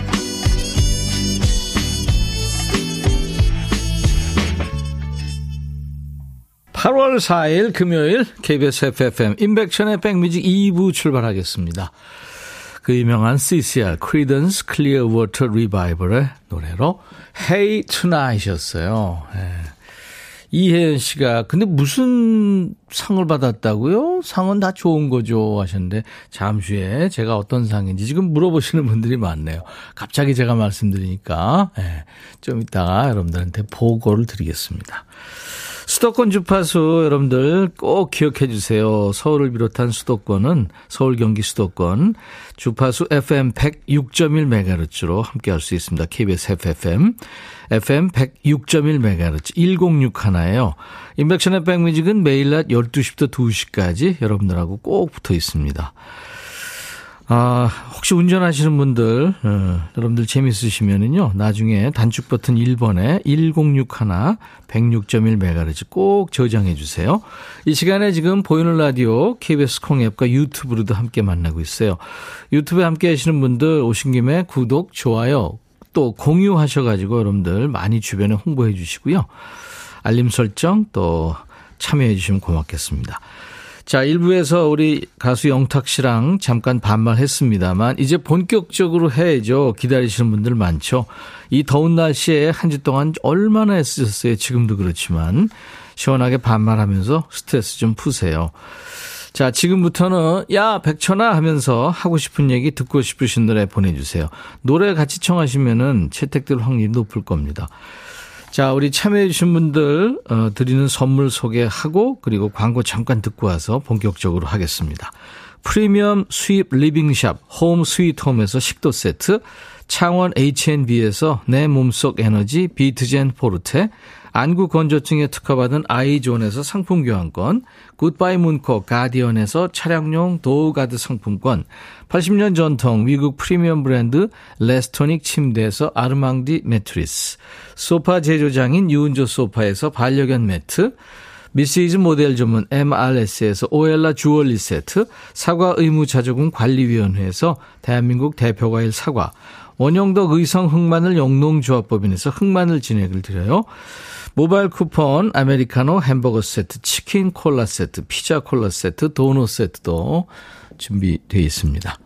A: 8월 4일 금요일 KBS FFM 임백천의 백뮤직 2부 출발하겠습니다. 그 유명한 CCR Creedence Clearwater Revival의 노래로 Hey Tonight이었어요. 예. 이혜연 씨가 근데 무슨 상을 받았다고요? 상은 다 좋은 거죠 하셨는데 잠시 후에 제가 어떤 상인지 지금 물어보시는 분들이 많네요. 갑자기 제가 말씀드리니까 예, 좀 이따가 여러분들한테 보고를 드리겠습니다. 수도권 주파수 여러분들 꼭 기억해 주세요. 서울을 비롯한 수도권은 서울 경기 수도권 주파수 FM 106.1MHz로 함께 할 수 있습니다. KBS FFM FM 106.1MHz 1061예요. 인백션의 백뮤직은 매일 낮 12시부터 2시까지 여러분들하고 꼭 붙어 있습니다. 아, 혹시 운전하시는 분들, 어, 여러분들 재밌으시면은요, 나중에 단축 버튼 1번에 1061 106.1MHz 꼭 저장해 주세요. 이 시간에 지금 보이는 라디오, KBS 콩 앱과 유튜브로도 함께 만나고 있어요. 유튜브에 함께 하시는 분들 오신 김에 구독, 좋아요, 또 공유하셔가지고 여러분들 많이 주변에 홍보해 주시고요. 알림 설정 또 참여해 주시면 고맙겠습니다. 자, 1부에서 우리 가수 영탁 씨랑 잠깐 반말했습니다만 이제 본격적으로 해야죠. 기다리시는 분들 많죠. 이 더운 날씨에 한 주 동안 얼마나 애쓰셨어요. 지금도 그렇지만 시원하게 반말하면서 스트레스 좀 푸세요. 자, 지금부터는 야 백천아 하면서 하고 싶은 얘기 듣고 싶으신 노래 보내 주세요. 노래 같이 청하시면은 채택될 확률이 높을 겁니다. 자, 우리 참여해주신 분들, 어, 드리는 선물 소개하고, 그리고 광고 잠깐 듣고 와서 본격적으로 하겠습니다. 프리미엄 수입 리빙샵, 홈 스위트 홈에서 식도 세트, 창원 H&B에서 내 몸속 에너지 비트젠 포르테, 안구 건조증에 특허받은 아이존에서 상품 교환권, 굿바이 문코 가디언에서 차량용 도우가드 상품권, 80년 전통 미국 프리미엄 브랜드 레스토닉 침대에서 아르망디 매트리스, 소파 제조장인 유운조 소파에서 반려견 매트, 미시즈 모델 전문 MRS에서 오엘라 주얼리 세트, 사과 의무자조금 관리위원회에서 대한민국 대표과일 사과, 원형덕 의성 흑마늘 영농조합법인에서 흑마늘 진액을 드려요. 모바일 쿠폰, 아메리카노 햄버거 세트, 치킨 콜라 세트, 피자 콜라 세트, 도넛 세트도 준비되어 있습니다.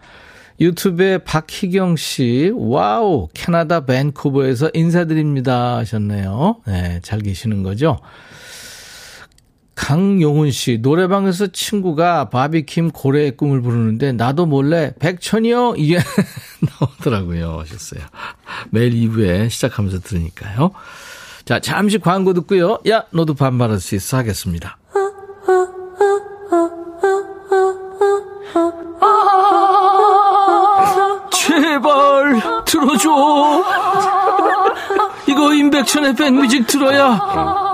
A: 유튜브에 박희경 씨, wow, 캐나다 밴쿠버에서 인사드립니다 하셨네요. 네, 잘 계시는 거죠? 강용훈 씨, 노래방에서 친구가 바비킴 고래의 꿈을 부르는데 나도 몰래 백천이요? 이게 나오더라고요. 하셨어요. 매일 2부에 시작하면서 들으니까요. 자, 잠시 광고 듣고요. 야, 너도 반말할 수 있어 하겠습니다. 제발 들어줘. 이거 임백천의 백뮤직 들어야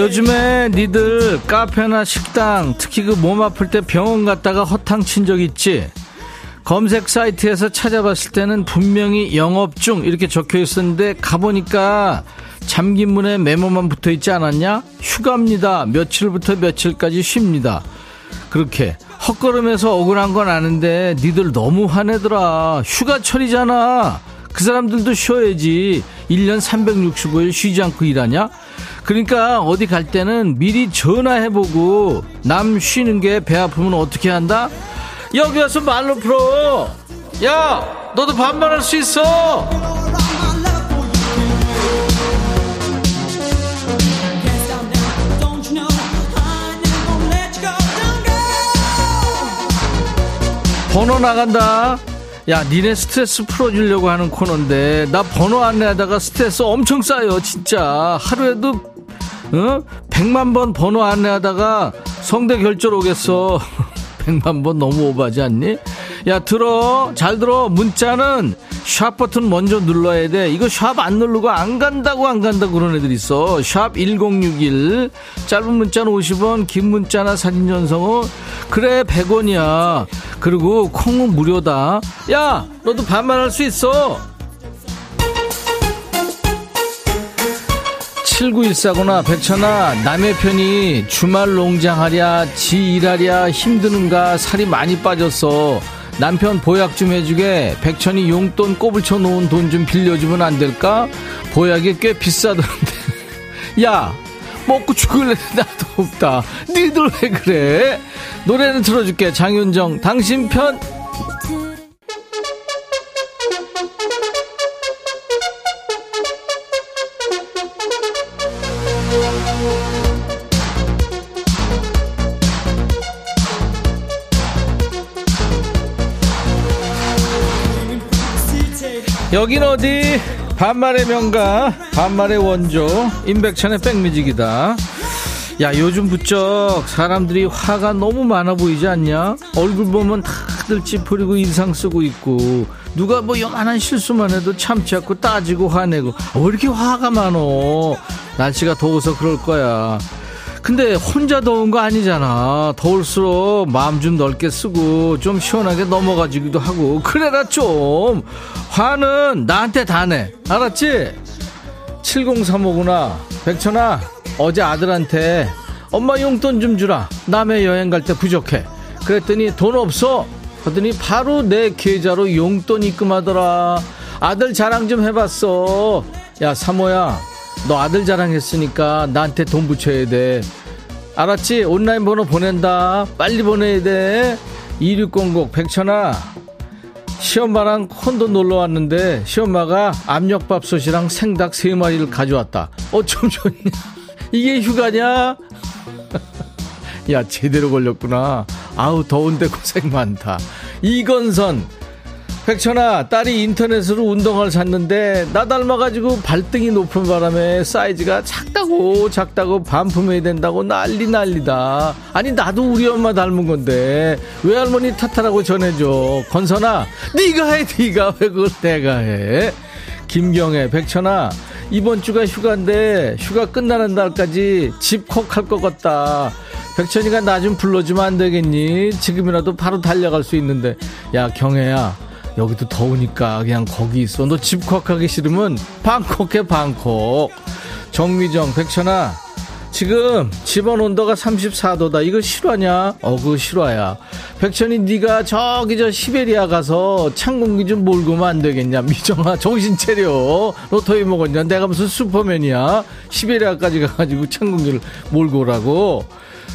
A: 요즘에 니들 카페나 식당 특히 그 몸 아플 때 병원 갔다가 허탕 친 적 있지? 검색 사이트에서 찾아봤을 때는 분명히 영업 중 이렇게 적혀 있었는데 가보니까 잠긴 문에 메모만 붙어 있지 않았냐? 휴가입니다. 며칠부터 며칠까지 쉽니다. 그렇게 헛걸음해서 억울한 건 아는데 니들 너무 화내더라. 휴가철이잖아. 그 사람들도 쉬어야지. 1년 365일 쉬지 않고 일하냐? 그러니까 어디 갈 때는 미리 전화해보고 남 쉬는 게 배 아프면 어떻게 한다? 여기 와서 말로 풀어. 야, 너도 반말할 수 있어. 번호 나간다. 야, 니네 스트레스 풀어주려고 하는 코너인데, 나 번호 안내하다가 스트레스 엄청 쌓여, 진짜. 하루에도, 어? 100만 번 번호 안내하다가 성대 결절 오겠어. 100만 번 너무 오바지 않니? 야, 들어. 잘 들어. 문자는 샵 버튼 먼저 눌러야 돼. 이거 샵 안 누르고 안 간다고 안 간다고 그런 애들 있어. 샵 1061. 짧은 문자는 50원, 긴 문자나 사진 전송은 그래 100원이야. 그리고 콩은 무료다. 야, 너도 반말할 수 있어. 7914구나 백천아. 남의 편이 주말 농장하랴 지 일하랴 힘드는가 살이 많이 빠졌어. 남편 보약 좀 해주게 백천이 용돈 꼬불쳐 놓은 돈 좀 빌려주면 안 될까? 보약이 꽤 비싸던데. 야 먹고 죽을래? 나도 없다. 니들 왜 그래? 노래는 틀어줄게. 장윤정 당신 편 여긴 어디? 반말의 명가 반말의 원조 임백천의 백뮤직이다. 야 요즘 부쩍 사람들이 화가 너무 많아 보이지 않냐? 얼굴 보면 다들 찌푸리고 인상 쓰고 있고 누가 뭐 요만한 실수만 해도 참지 않고 따지고 화내고. 왜 이렇게 화가 많어? 날씨가 더워서 그럴 거야 근데 혼자 더운 거 아니잖아. 더울수록 마음 좀 넓게 쓰고 좀 시원하게 넘어가지기도 하고 그래라 좀. 화는 나한테 다 내. 알았지? 7035구나. 백천아 어제 아들한테 엄마 용돈 좀 주라. 남해 여행 갈 때 부족해. 그랬더니 돈 없어. 하더니 바로 내 계좌로 용돈 입금하더라. 아들 자랑 좀 해봤어. 야 사모야 너 아들 자랑했으니까 나한테 돈 붙여야 돼. 알았지? 온라인 번호 보낸다. 빨리 보내야 돼. 2600 백천아. 시엄마랑 콘도 놀러 왔는데 시엄마가 압력밥솥이랑 생닭 3마리를 가져왔다. 어쩜 좋냐? 이게 휴가냐? 야, 제대로 걸렸구나. 아우, 더운데 고생 많다. 이건선. 백천아 딸이 인터넷으로 운동화를 샀는데 나 닮아가지고 발등이 높은 바람에 사이즈가 작다고 작다고 반품해야 된다고 난리 난리다. 아니 나도 우리 엄마 닮은 건데 외할머니 탓하라고 전해줘. 건선아 네가 해 네가 왜 그걸 내가 해. 김경애 백천아 이번 주가 휴가인데 휴가 끝나는 날까지 집콕할 것 같다. 백천이가 나 좀 불러주면 안 되겠니? 지금이라도 바로 달려갈 수 있는데. 야 경애야 여기도 더우니까 그냥 거기 있어. 너 집콕하기 싫으면 방콕해 방콕. 정미정 백천아 지금 집안 온도가 34도다. 이거 실화냐? 어, 그거 실화야. 백천이 네가 저기 저 시베리아 가서 찬 공기 좀 몰고 오면 안 되겠냐? 미정아 정신 차려. 로터이 먹었냐? 내가 무슨 슈퍼맨이야? 시베리아까지 가가지고 찬 공기를 몰고 오라고.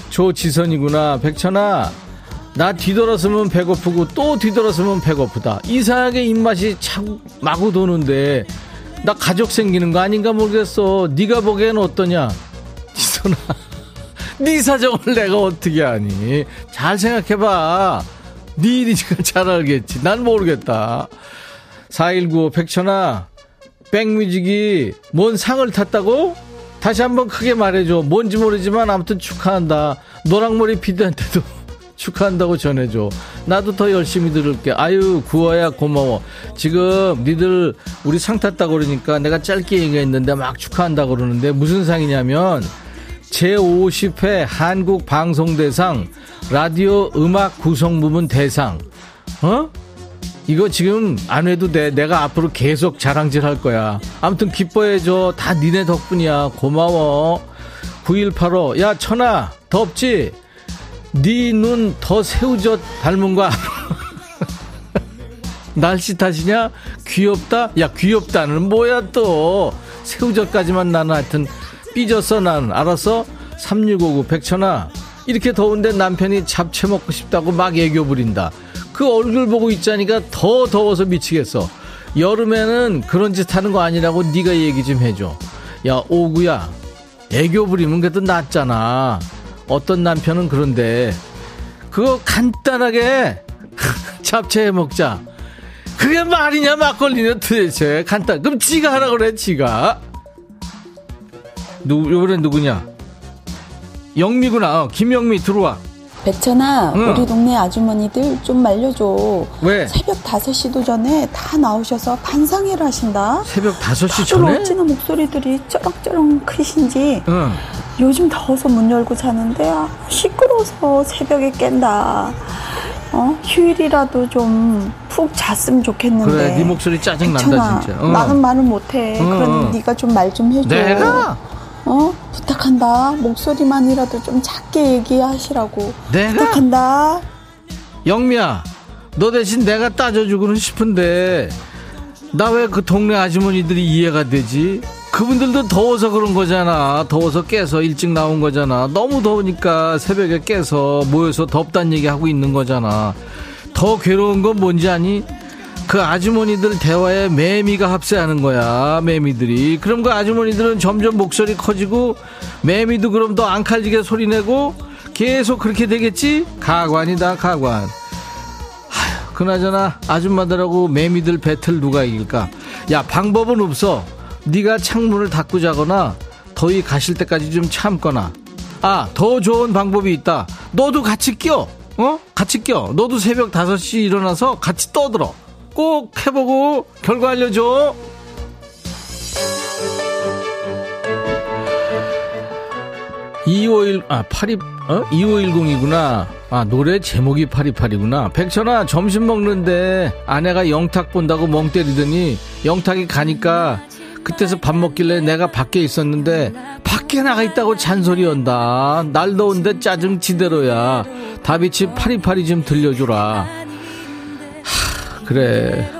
A: 조지선이구나. 백천아 나 뒤돌아서면 배고프고 또 뒤돌아서면 배고프다. 이상하게 입맛이 참 마구 도는데 나 가족 생기는 거 아닌가 모르겠어. 네가 보기엔 어떠냐? 지선아, 네 사정을 내가 어떻게 아니? 잘 생각해봐. 네 일이니까 잘 알겠지. 난 모르겠다. 4195 백천아, 백뮤직이 뭔 상을 탔다고? 다시 한번 크게 말해줘. 뭔지 모르지만 아무튼 축하한다. 노랑머리 피디한테도 축하한다고 전해줘. 나도 더 열심히 들을게. 아유, 구워야 고마워. 지금 니들 우리 상 탔다고 그러니까 내가 짧게 얘기했는데 막 축하한다고 그러는데 무슨 상이냐면 제50회 한국 방송대상 라디오 음악 구성 부문 대상. 어? 이거 지금 안 해도 돼. 내가 앞으로 계속 자랑질 할 거야. 아무튼 기뻐해줘. 다 니네 덕분이야. 고마워. 9185. 야, 천아. 덥지? 네 눈 더 새우젓 닮은 거 알아? 날씨 탓이냐? 귀엽다? 야, 귀엽다는 뭐야 또. 새우젓까지만 나는 하여튼 삐졌어 난. 알았어? 3659 백천아. 이렇게 더운데 남편이 잡채 먹고 싶다고 막 애교 부린다. 그 얼굴 보고 있자니까 더 더워서 미치겠어. 여름에는 그런 짓 하는 거 아니라고 네가 얘기 좀 해줘. 야 오구야 애교 부리면 그래도 낫잖아. 어떤 남편은 그런데 그거 간단하게 잡채 해 먹자. 그게 말이냐 막걸리는 도대체 간단. 그럼 지가 하라 그래 지가. 누구 요번엔 누구냐? 영미구나. 어, 김영미 들어와.
E: 백천아,
A: 응.
E: 우리 동네 아주머니들 좀 말려줘.
A: 왜?
E: 새벽 5시도 전에 다 나오셔서 반상회를 하신다.
A: 새벽 5시
E: 다들
A: 전에?
E: 어찌나 목소리들이 쩌렁쩌렁 크신지
A: 응.
E: 요즘 더워서 문 열고 자는데 아, 시끄러워서 새벽에 깬다. 어? 휴일이라도 좀 푹 잤으면 좋겠는데.
A: 그래, 네 목소리 짜증 난다 진짜. 어.
E: 나는 말을 못해.
A: 응,
E: 그러니
A: 응.
E: 네가 좀말좀 해줘.
A: 내가
E: 어? 부탁한다. 목소리만이라도 좀 작게 얘기하시라고.
A: 내가
E: 부탁한다.
A: 영미야, 너 대신 내가 따져주고는 싶은데 나 왜 그 동네 아주머니들이 이해가 되지? 그분들도 더워서 그런 거잖아. 더워서 깨서 일찍 나온 거잖아. 너무 더우니까 새벽에 깨서 모여서 덥단 얘기 하고 있는 거잖아. 더 괴로운 건 뭔지 아니? 그 아주머니들 대화에 매미가 합세하는 거야 매미들이 그럼 그 아주머니들은 점점 목소리 커지고 매미도 그럼 더 앙칼지게 소리내고 계속 그렇게 되겠지 가관이다 가관 하휴, 그나저나 아줌마들하고 매미들 배틀 누가 이길까 야 방법은 없어 네가 창문을 닫고 자거나 더위 가실 때까지 좀 참거나 아 더 좋은 방법이 있다 너도 같이 껴 어? 같이 껴 너도 새벽 5시 일어나서 같이 떠들어 꼭 해보고 결과 알려줘. 2510, 아, 82, 어? 2510이구나. 아, 노래 제목이 828이구나. 백천아, 점심 먹는데 아내가 영탁 본다고 멍 때리더니 영탁이 가니까 그때서 밥 먹길래 내가 밖에 있었는데 밖에 나가 있다고 잔소리 한다. 날 더운데 짜증 지대로야. 다비치 828이 좀 들려주라. 그래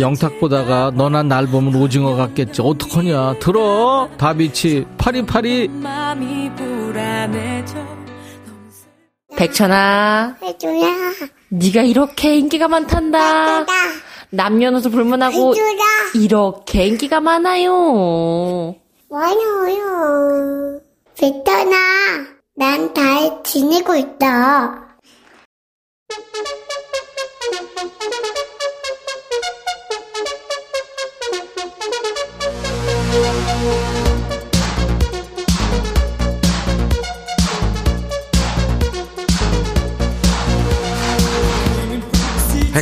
A: 영탁 보다가 너나 날 보면 오징어 같겠지 어떡하냐 들어 다비치 파리파리
F: 백천아,
G: 해줘라.
F: 네가 이렇게 인기가 많단다.
G: 해줘라.
F: 남녀노소 불문하고
G: 해줘라.
F: 이렇게 인기가 많아요.
G: 많아요. 베터나, 난 잘 지내고 있다.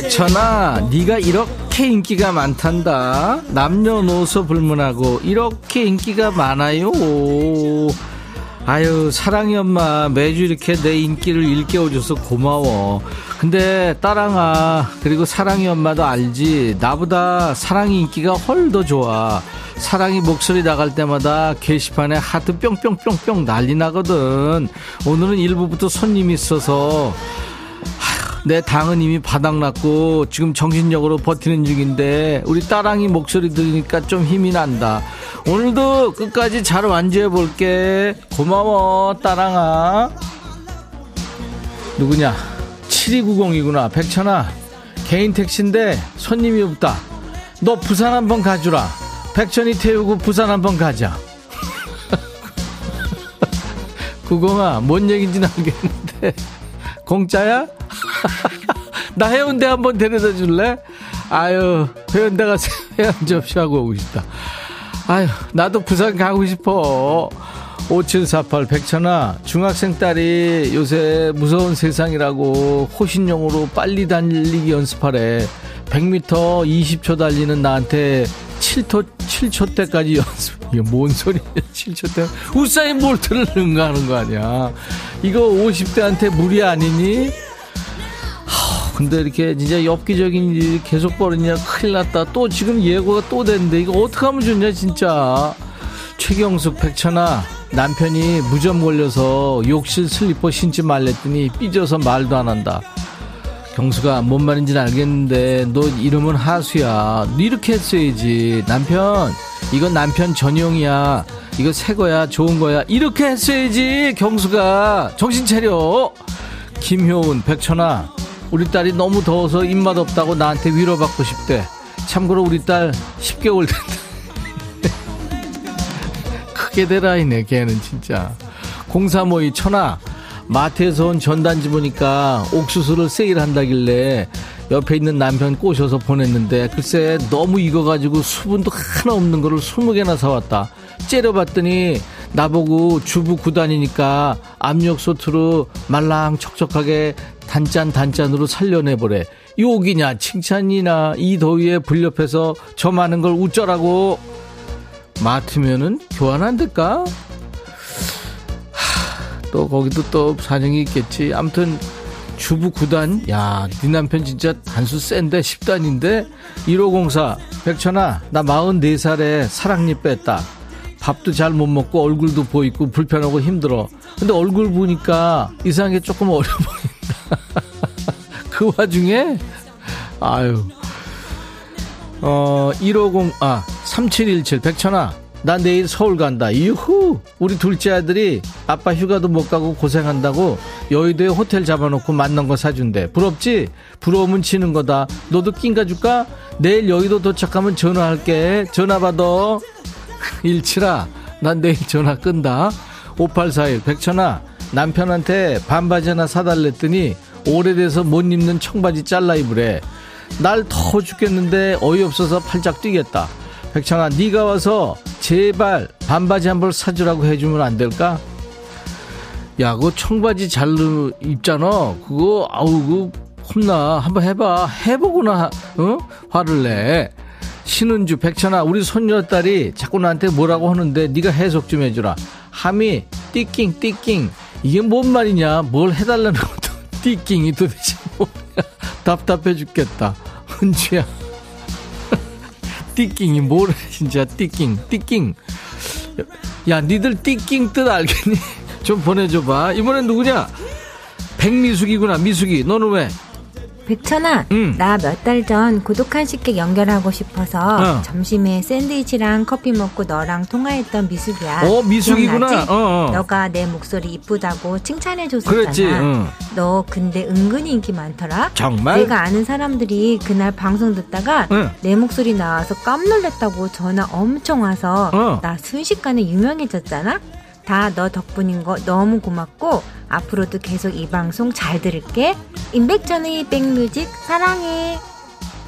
A: 백천아 네가 이렇게 인기가 많단다. 남녀노소 불문하고 이렇게 인기가 많아요. 아유 사랑이 엄마. 매주 이렇게 내 인기를 일깨워줘서 고마워. 근데 따랑아 그리고 사랑이 엄마도 알지? 나보다 사랑이 인기가 헐더 좋아. 사랑이 목소리 나갈 때마다 게시판에 하트 뿅뿅뿅뿅 난리 나거든. 오늘은 일부부터 손님이 있어서 내 당은 이미 바닥났고 지금 정신력으로 버티는 중인데 우리 따랑이 목소리 들으니까 좀 힘이 난다. 오늘도 끝까지 잘 완주해 볼게. 고마워 따랑아. 누구냐? 7290이구나. 백천아. 개인 택시인데 손님이 없다. 너 부산 한번 가주라. 백천이 태우고 부산 한번 가자. 구공아, 뭔 얘기인지는 알겠는데. 공짜야? 나 해운대 한번 데려다 줄래? 아유, 해운대 가서 해양 접시하고 오고 싶다. 아유, 나도 부산 가고 싶어. 5748 백천아, 중학생 딸이 요새 무서운 세상이라고 호신용으로 빨리 달리기 연습하래. 100m 20초 달리는 나한테 7초, 7초 때까지 연습. 이게 뭔 소리야, 7초 때. 우사인 볼트를 능가하는 거 아니야. 이거 50대한테 무리 아니니? 근데 이렇게 진짜 엽기적인 일이 계속 벌어지냐 큰일 났다. 또 지금 예고가 또 됐는데 이거 어떡하면 좋냐 진짜. 최경숙 백천아 남편이 무좀 걸려서 욕실 슬리퍼 신지 말랬더니 삐져서 말도 안 한다. 경수가 뭔 말인지는 알겠는데 너 이름은 하수야. 너 이렇게 했어야지. 남편 이건 남편 전용이야. 이거 새 거야 좋은 거야. 이렇게 했어야지 경수가 정신 차려. 김효은 백천아 우리 딸이 너무 더워서 입맛 없다고 나한테 위로받고 싶대. 참고로 우리 딸 10개월 된다. 크게 되라이네 걔는 진짜. 0352 천아 마트에서 온 전단지 보니까 옥수수를 세일한다길래 옆에 있는 남편 꼬셔서 보냈는데 글쎄 너무 익어가지고 수분도 하나 없는 거를 20개나 사왔다. 째려봤더니 나보고 주부 구단이니까 압력솥으로 말랑 척척하게 단짠 단짠으로 살려내보래. 욕이냐 칭찬이나 이 더위에 불렵해서 저 많은 걸 우쩌라고 마트면은 교환 안 될까? 또 거기도 또 사정이 있겠지. 아무튼 주부 9단, 야, 네 남편 진짜 단수 센데 10단인데 1504 백천아, 나 44살에 사랑니 뺐다. 밥도 잘 못 먹고 얼굴도 보이고 불편하고 힘들어. 근데 얼굴 보니까 이상하게 조금 어려 보인다. 그 와중에 아유. 어, 150, 아, 3717, 백천아, 나 내일 서울 간다. 이후! 우리 둘째 아들이 아빠 휴가도 못 가고 고생한다고 여의도에 호텔 잡아놓고 만난 거 사준대. 부럽지? 부러우면 치는 거다. 너도 낀가 줄까? 내일 여의도 도착하면 전화할게. 전화 받아. 17아, 난 내일 전화 끈다. 5841, 백천아, 남편한테 반바지 하나 사달랬더니 오래돼서 못 입는 청바지 잘라 입으래. 날 더워 죽겠는데 어이없어서 팔짝 뛰겠다. 백창아 네가 와서 제발 반바지 한 벌 사주라고 해주면 안 될까? 야 그거 청바지 잘 입잖아 그거 아우 그 혼나 한번 해봐 해보구나 어? 화를 내 신은주 백천아 우리 손녀딸이 자꾸 나한테 뭐라고 하는데 네가 해석 좀 해주라 함이 띠킹 띠킹 이게 뭔 말이냐? 뭘 해달라는 것도 띠킹이 도대체 뭐냐 답답해 죽겠다. 은주야. 띠킹이 뭐래 진짜 띠킹 띠킹. 야 니들 띠킹 뜻 알겠니? 좀 보내줘봐. 이번엔 누구냐? 백미숙이구나 미숙이. 너는 왜
H: 백천아,
A: 응.
H: 나몇 달 전 고독한 식객 연결하고 싶어서
A: 어.
H: 점심에 샌드위치랑 커피 먹고 너랑 통화했던 미숙이야.
A: 어, 미숙이구나. 어, 어.
H: 너가 내 목소리 이쁘다고 칭찬해줬었잖아.
A: 그랬지 응.
H: 너 근데 은근히 인기 많더라.
A: 정말
H: 내가 아는 사람들이 그날 방송 듣다가
A: 응.
H: 내 목소리 나와서 깜놀랬다고 전화 엄청 와서
A: 어.
H: 나 순식간에 유명해졌잖아. 다 너 덕분인 거 너무 고맙고 앞으로도 계속 이 방송 잘 들을게. 임백천의 백뮤직 사랑해.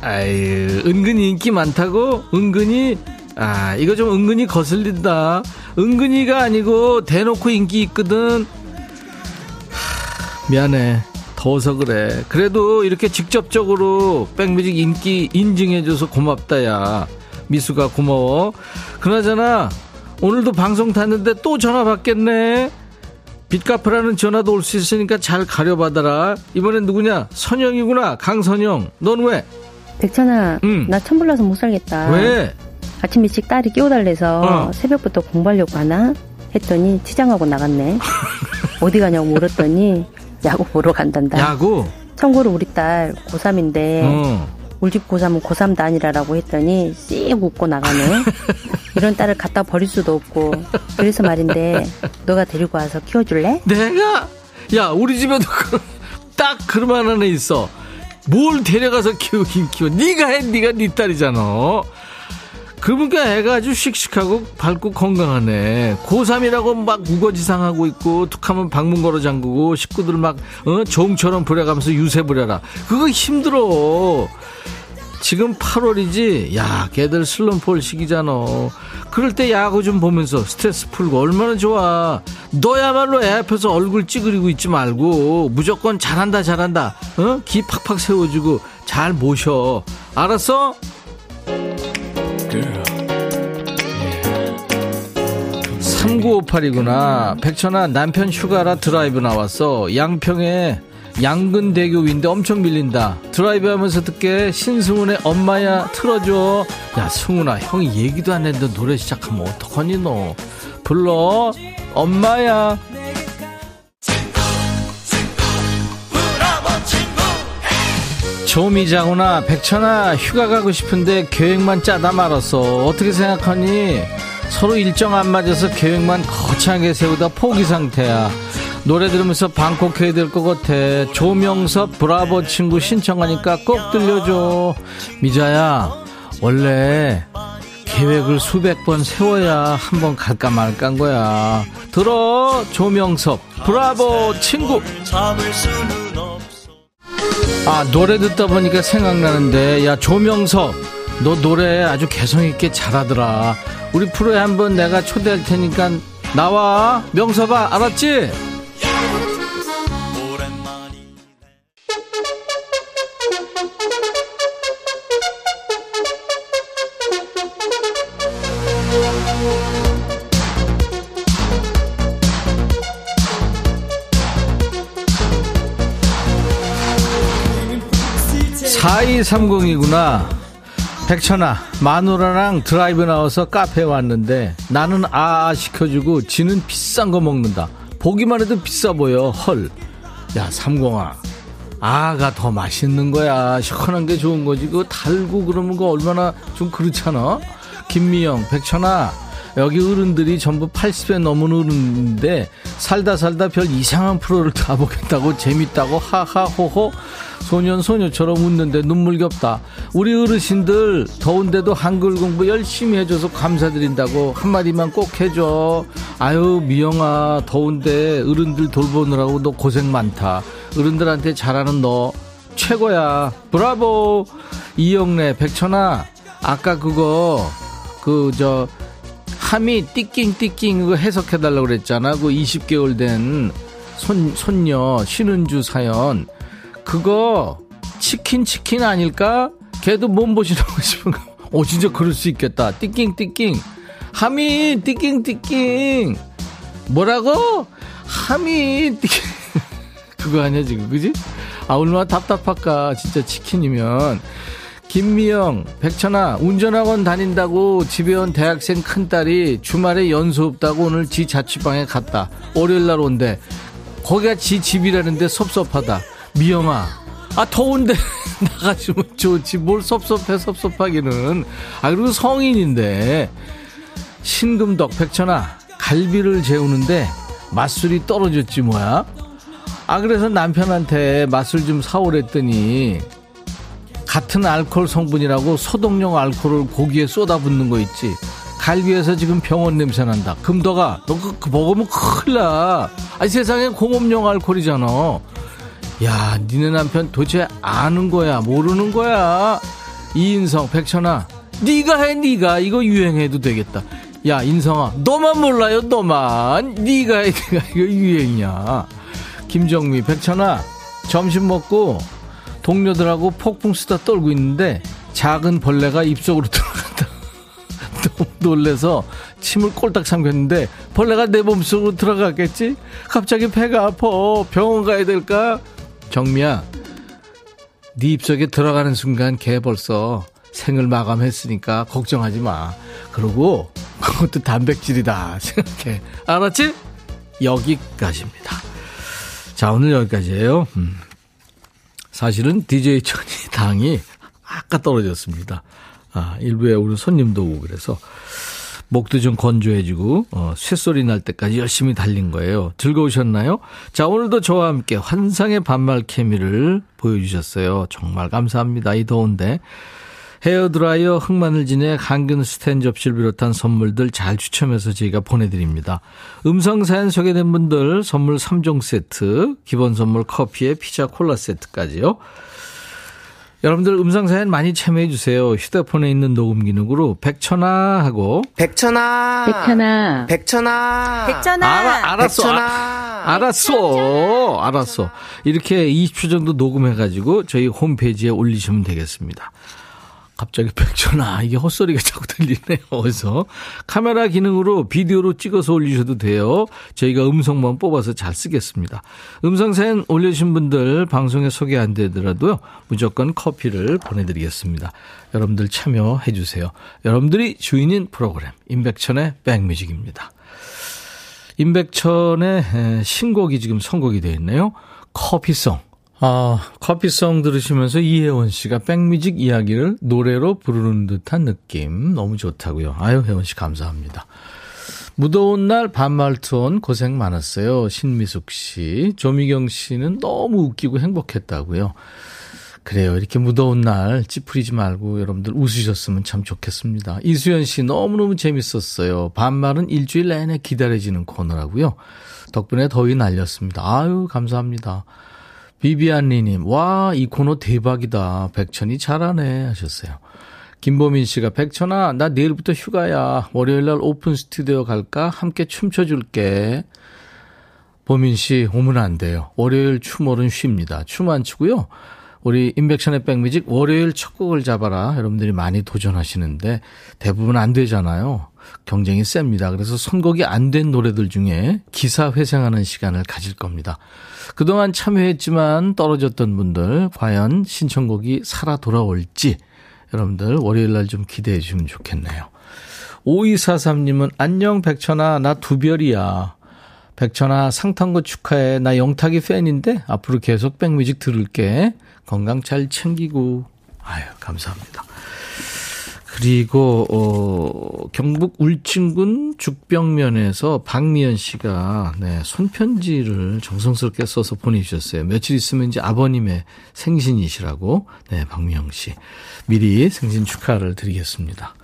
A: 아유 은근히 인기 많다고? 은근히? 아 이거 좀 은근히 거슬린다. 은근히가 아니고 대놓고 인기 있거든. 하, 미안해. 더워서 그래. 그래도 이렇게 직접적으로 백뮤직 인기 인증해줘서 고맙다 야. 미수가 고마워. 그나저나 오늘도 방송 탔는데 또 전화 받겠네 빚 갚으라는 전화도 올 수 있으니까 잘 가려받아라 이번엔 누구냐 선영이구나 강선영 넌 왜?
I: 백천아,
A: 응.
I: 나 천불나서 못 살겠다.
A: 왜?
I: 아침 일찍 딸이 깨워달래서
A: 어.
I: 새벽부터 공부하려고 하나? 했더니 치장하고 나갔네. 어디 가냐고 물었더니 야구 보러 간단다.
A: 야구?
I: 참고로 우리 딸 고3인데
A: 어.
I: 우리 집 고3은 고3도 아니라라고 했더니 씩 웃고 나가네. 이런 딸을 갖다 버릴 수도 없고 그래서 말인데 너가 데리고 와서 키워줄래?
A: 내가? 야, 우리 집에도 그- 딱 그만한 애 있어. 뭘 데려가서 키우긴 키워. 네가 해, 네가 네 딸이잖아. 그러니까 애가 아주 씩씩하고 밝고 건강하네. 고3이라고 막 우거지상하고 있고, 툭하면 방문 걸어 잠그고, 식구들 막, 어, 종처럼 부려가면서 유세 부려라. 그거 힘들어. 지금 8월이지? 야, 걔들 슬럼프올 시기잖아. 그럴 때 야구 좀 보면서 스트레스 풀고 얼마나 좋아. 너야말로 애 앞에서 얼굴 찌그리고 있지 말고 무조건 잘한다, 잘한다. 어? 기 팍팍 세워주고 잘 모셔. 알았어? 3958이구나. 백천아, 남편 휴가라 드라이브 나왔어. 양평에 양근대교 위인데 엄청 밀린다. 드라이브 하면서 듣게 신승훈의 엄마야 틀어줘. 야, 승훈아, 형이 얘기도 안 했는데 노래 시작하면 어떡하니, 너. 불러. 엄마야. 조미자구나 백천아 휴가 가고 싶은데 계획만 짜다 말았어. 어떻게 생각하니? 서로 일정 안 맞아서 계획만 거창하게 세우다 포기 상태야. 노래 들으면서 방콕 해야 될 것 같아. 조명섭 브라보 친구 신청하니까 꼭 들려줘. 미자야 원래 계획을 수백 번 세워야 한 번 갈까 말까 한 거야. 들어 조명섭 브라보 친구 아 노래 듣다 보니까 생각나는데 야 조명섭 너 노래 아주 개성있게 잘하더라 우리 프로에 한번 내가 초대할 테니까 나와 명섭아 알았지? (4230이구나) 백천아 마누라랑 드라이브 나와서 카페 왔는데 나는 아 시켜주고 지는 비싼 거 먹는다. 보기만 해도 비싸 보여 헐 야 삼공아 아가 더 맛있는 거야. 시원한 게 좋은 거지. 그거 달고 그러면 거 얼마나 좀 그렇잖아. 김미영 백천아 여기 어른들이 전부 80세 넘은 어른인데 살다 살다 별 이상한 프로를 다 보겠다고 재밌다고 하하호호 소년 소녀처럼 웃는데 눈물겹다. 우리 어르신들 더운데도 한글 공부 열심히 해줘서 감사드린다고 한마디만 꼭 해줘. 아유 미영아 더운데 어른들 돌보느라고 너 고생 많다. 어른들한테 잘하는 너 최고야. 브라보. 이영래 백천아 아까 그거 그 저 함이 띠깅띠깅 그거 해석해달라고 그랬잖아. 그 20개월 된 손, 손녀 신은주 사연. 그거 치킨 치킨 아닐까? 걔도 몸보신하고 싶은가? 어 진짜 그럴 수 있겠다. 하미 띠깅 띠깅 뭐라고? 하미 띠깅 그거 아니야 지금 그지? 아 얼마나 답답할까 진짜 치킨이면 김미영 백천아 운전학원 다닌다고 집에 온 대학생 큰딸이 주말에 연수 없다고 오늘 지 자취방에 갔다 월요일날 온대 거기가 지 집이라는데 섭섭하다 미영아, 아, 더운데 나가시면 좋지. 뭘 섭섭해, 섭섭하기는. 아, 그리고 성인인데. 신금덕, 백천아, 갈비를 재우는데 맛술이 떨어졌지, 뭐야? 아, 그래서 남편한테 맛술 좀 사오랬더니, 같은 알코올 성분이라고 소독용 알코올을 고기에 쏟아붓는 거 있지. 갈비에서 지금 병원 냄새 난다. 금덕아, 너 그거 먹으면 큰일 나. 아니, 세상에 공업용 알코올이잖아. 야, 니네 남편 도대체 아는 거야, 모르는 거야? 이인성, 백천아, 니가 해, 니가 이거 유행해도 되겠다. 야, 인성아, 너만 몰라요, 너만. 니가 해, 니가 이거 유행이야. 김정미, 백천아, 점심 먹고 동료들하고 폭풍 수다 떨고 있는데 작은 벌레가 입속으로 들어간다. 너무 놀래서 침을 꼴딱 삼켰는데 벌레가 내 몸속으로 들어갔겠지? 갑자기 배가 아파. 병원 가야 될까? 정미야, 네 입속에 들어가는 순간 걔 벌써 생을 마감했으니까 걱정하지 마. 그러고 그것도 단백질이다 생각해. 알았지? 여기까지입니다. 자, 오늘 여기까지예요. 음. 사실은 DJ 천이 당이 아까 떨어졌습니다. 아, 일부에 우리 손님도 오고 그래서 목도 좀 건조해지고 어, 쇳소리 날 때까지 열심히 달린 거예요. 즐거우셨나요? 자 오늘도 저와 함께 환상의 반말 케미를 보여주셨어요. 정말 감사합니다. 이 더운데 헤어드라이어 흑마늘 진액 항균 스탠 접시를 비롯한 선물들 잘 추첨해서 저희가 보내드립니다. 음성 사연 소개된 분들 선물 3종 세트 기본 선물 커피에 피자 콜라 세트까지요. 여러분들 음성 사연 많이 참여해 주세요. 휴대폰에 있는 녹음 기능으로 백천아 하고
J: 백천아
I: 백천아
J: 백천아
H: 백천아
A: 알아, 알았어
J: 백천아.
A: 아, 알았어 알았어 이렇게 20초 정도 녹음해 가지고 저희 홈페이지에 올리시면 되겠습니다. 갑자기 백천아 이게 헛소리가 자꾸 들리네요. 어디서 카메라 기능으로 비디오로 찍어서 올리셔도 돼요. 저희가 음성만 뽑아서 잘 쓰겠습니다. 음성 사연 올려주신 분들 방송에 소개 안 되더라도요. 무조건 커피를 보내드리겠습니다. 여러분들 참여해 주세요. 여러분들이 주인인 프로그램 임백천의 백뮤직입니다. 임백천의 신곡이 지금 선곡이 되어 있네요. 커피송. 아, 커피송 들으시면서 이혜원 씨가 백뮤직 이야기를 노래로 부르는 듯한 느낌. 너무 좋다고요. 아유, 혜원 씨 감사합니다. 무더운 날 반말 투혼 고생 많았어요. 신미숙 씨. 조미경 씨는 너무 웃기고 행복했다고요. 그래요. 이렇게 무더운 날 찌푸리지 말고 여러분들 웃으셨으면 참 좋겠습니다. 이수연 씨 너무너무 재밌었어요. 반말은 일주일 내내 기다려지는 코너라고요. 덕분에 더위 날렸습니다. 아유, 감사합니다. 비비안리님, 와, 이 코너 대박이다. 백천이 잘하네. 하셨어요. 김보민 씨가, 백천아, 나 내일부터 휴가야. 월요일 날 오픈 스튜디오 갈까? 함께 춤춰줄게. 보민 씨, 오면 안 돼요. 월요일 춤월은 쉽니다. 춤 안 추고요. 우리 인백션의 백뮤직 월요일 첫 곡을 잡아라. 여러분들이 많이 도전하시는데 대부분 안 되잖아요. 경쟁이 셉니다. 그래서 선곡이 안 된 노래들 중에 기사 회생하는 시간을 가질 겁니다. 그동안 참여했지만 떨어졌던 분들 과연 신청곡이 살아 돌아올지 여러분들 월요일 날 좀 기대해 주시면 좋겠네요. 5243님은 안녕 백천아 나 두별이야. 백천아 상탄거 축하해. 나 영탁이 팬인데 앞으로 계속 백뮤직 들을게. 건강 잘 챙기고. 아유, 감사합니다. 그리고, 어, 경북 울진군 죽병면에서 박미연 씨가, 네, 손편지를 정성스럽게 써서 보내주셨어요. 며칠 있으면 이제 아버님의 생신이시라고, 네, 박미영 씨. 미리 생신 축하를 드리겠습니다.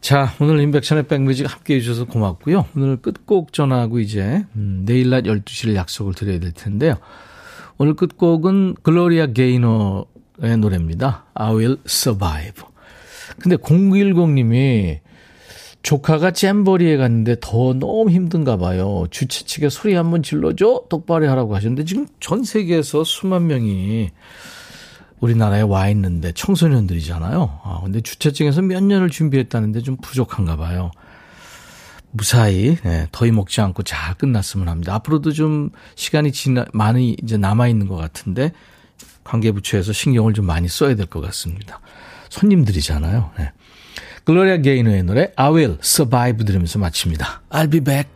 A: 자, 오늘 인백션의 백뮤직 함께 해주셔서 고맙고요. 오늘 끝곡 전하고 이제, 음, 내일 낮 12시를 약속을 드려야 될 텐데요. 오늘 끝곡은 글로리아 게이너의 노래입니다. I will survive. 근데 0910님이 조카가 잼버리에 갔는데 더 너무 힘든가 봐요. 주최 측에 소리 한번 질러줘? 똑바로 하라고 하셨는데 지금 전 세계에서 수만 명이 우리나라에 와 있는데 청소년들이잖아요. 아, 근데 주최 측에서 몇 년을 준비했다는데 좀 부족한가 봐요. 무사히 네, 더위 먹지 않고 잘 끝났으면 합니다. 앞으로도 좀 시간이 지나 많이 이제 남아 있는 것 같은데 관계부처에서 신경을 좀 많이 써야 될 것 같습니다. 손님들이잖아요. 네. 글로리아 게이너의 노래 I Will Survive 들으면서 마칩니다. I'll be back.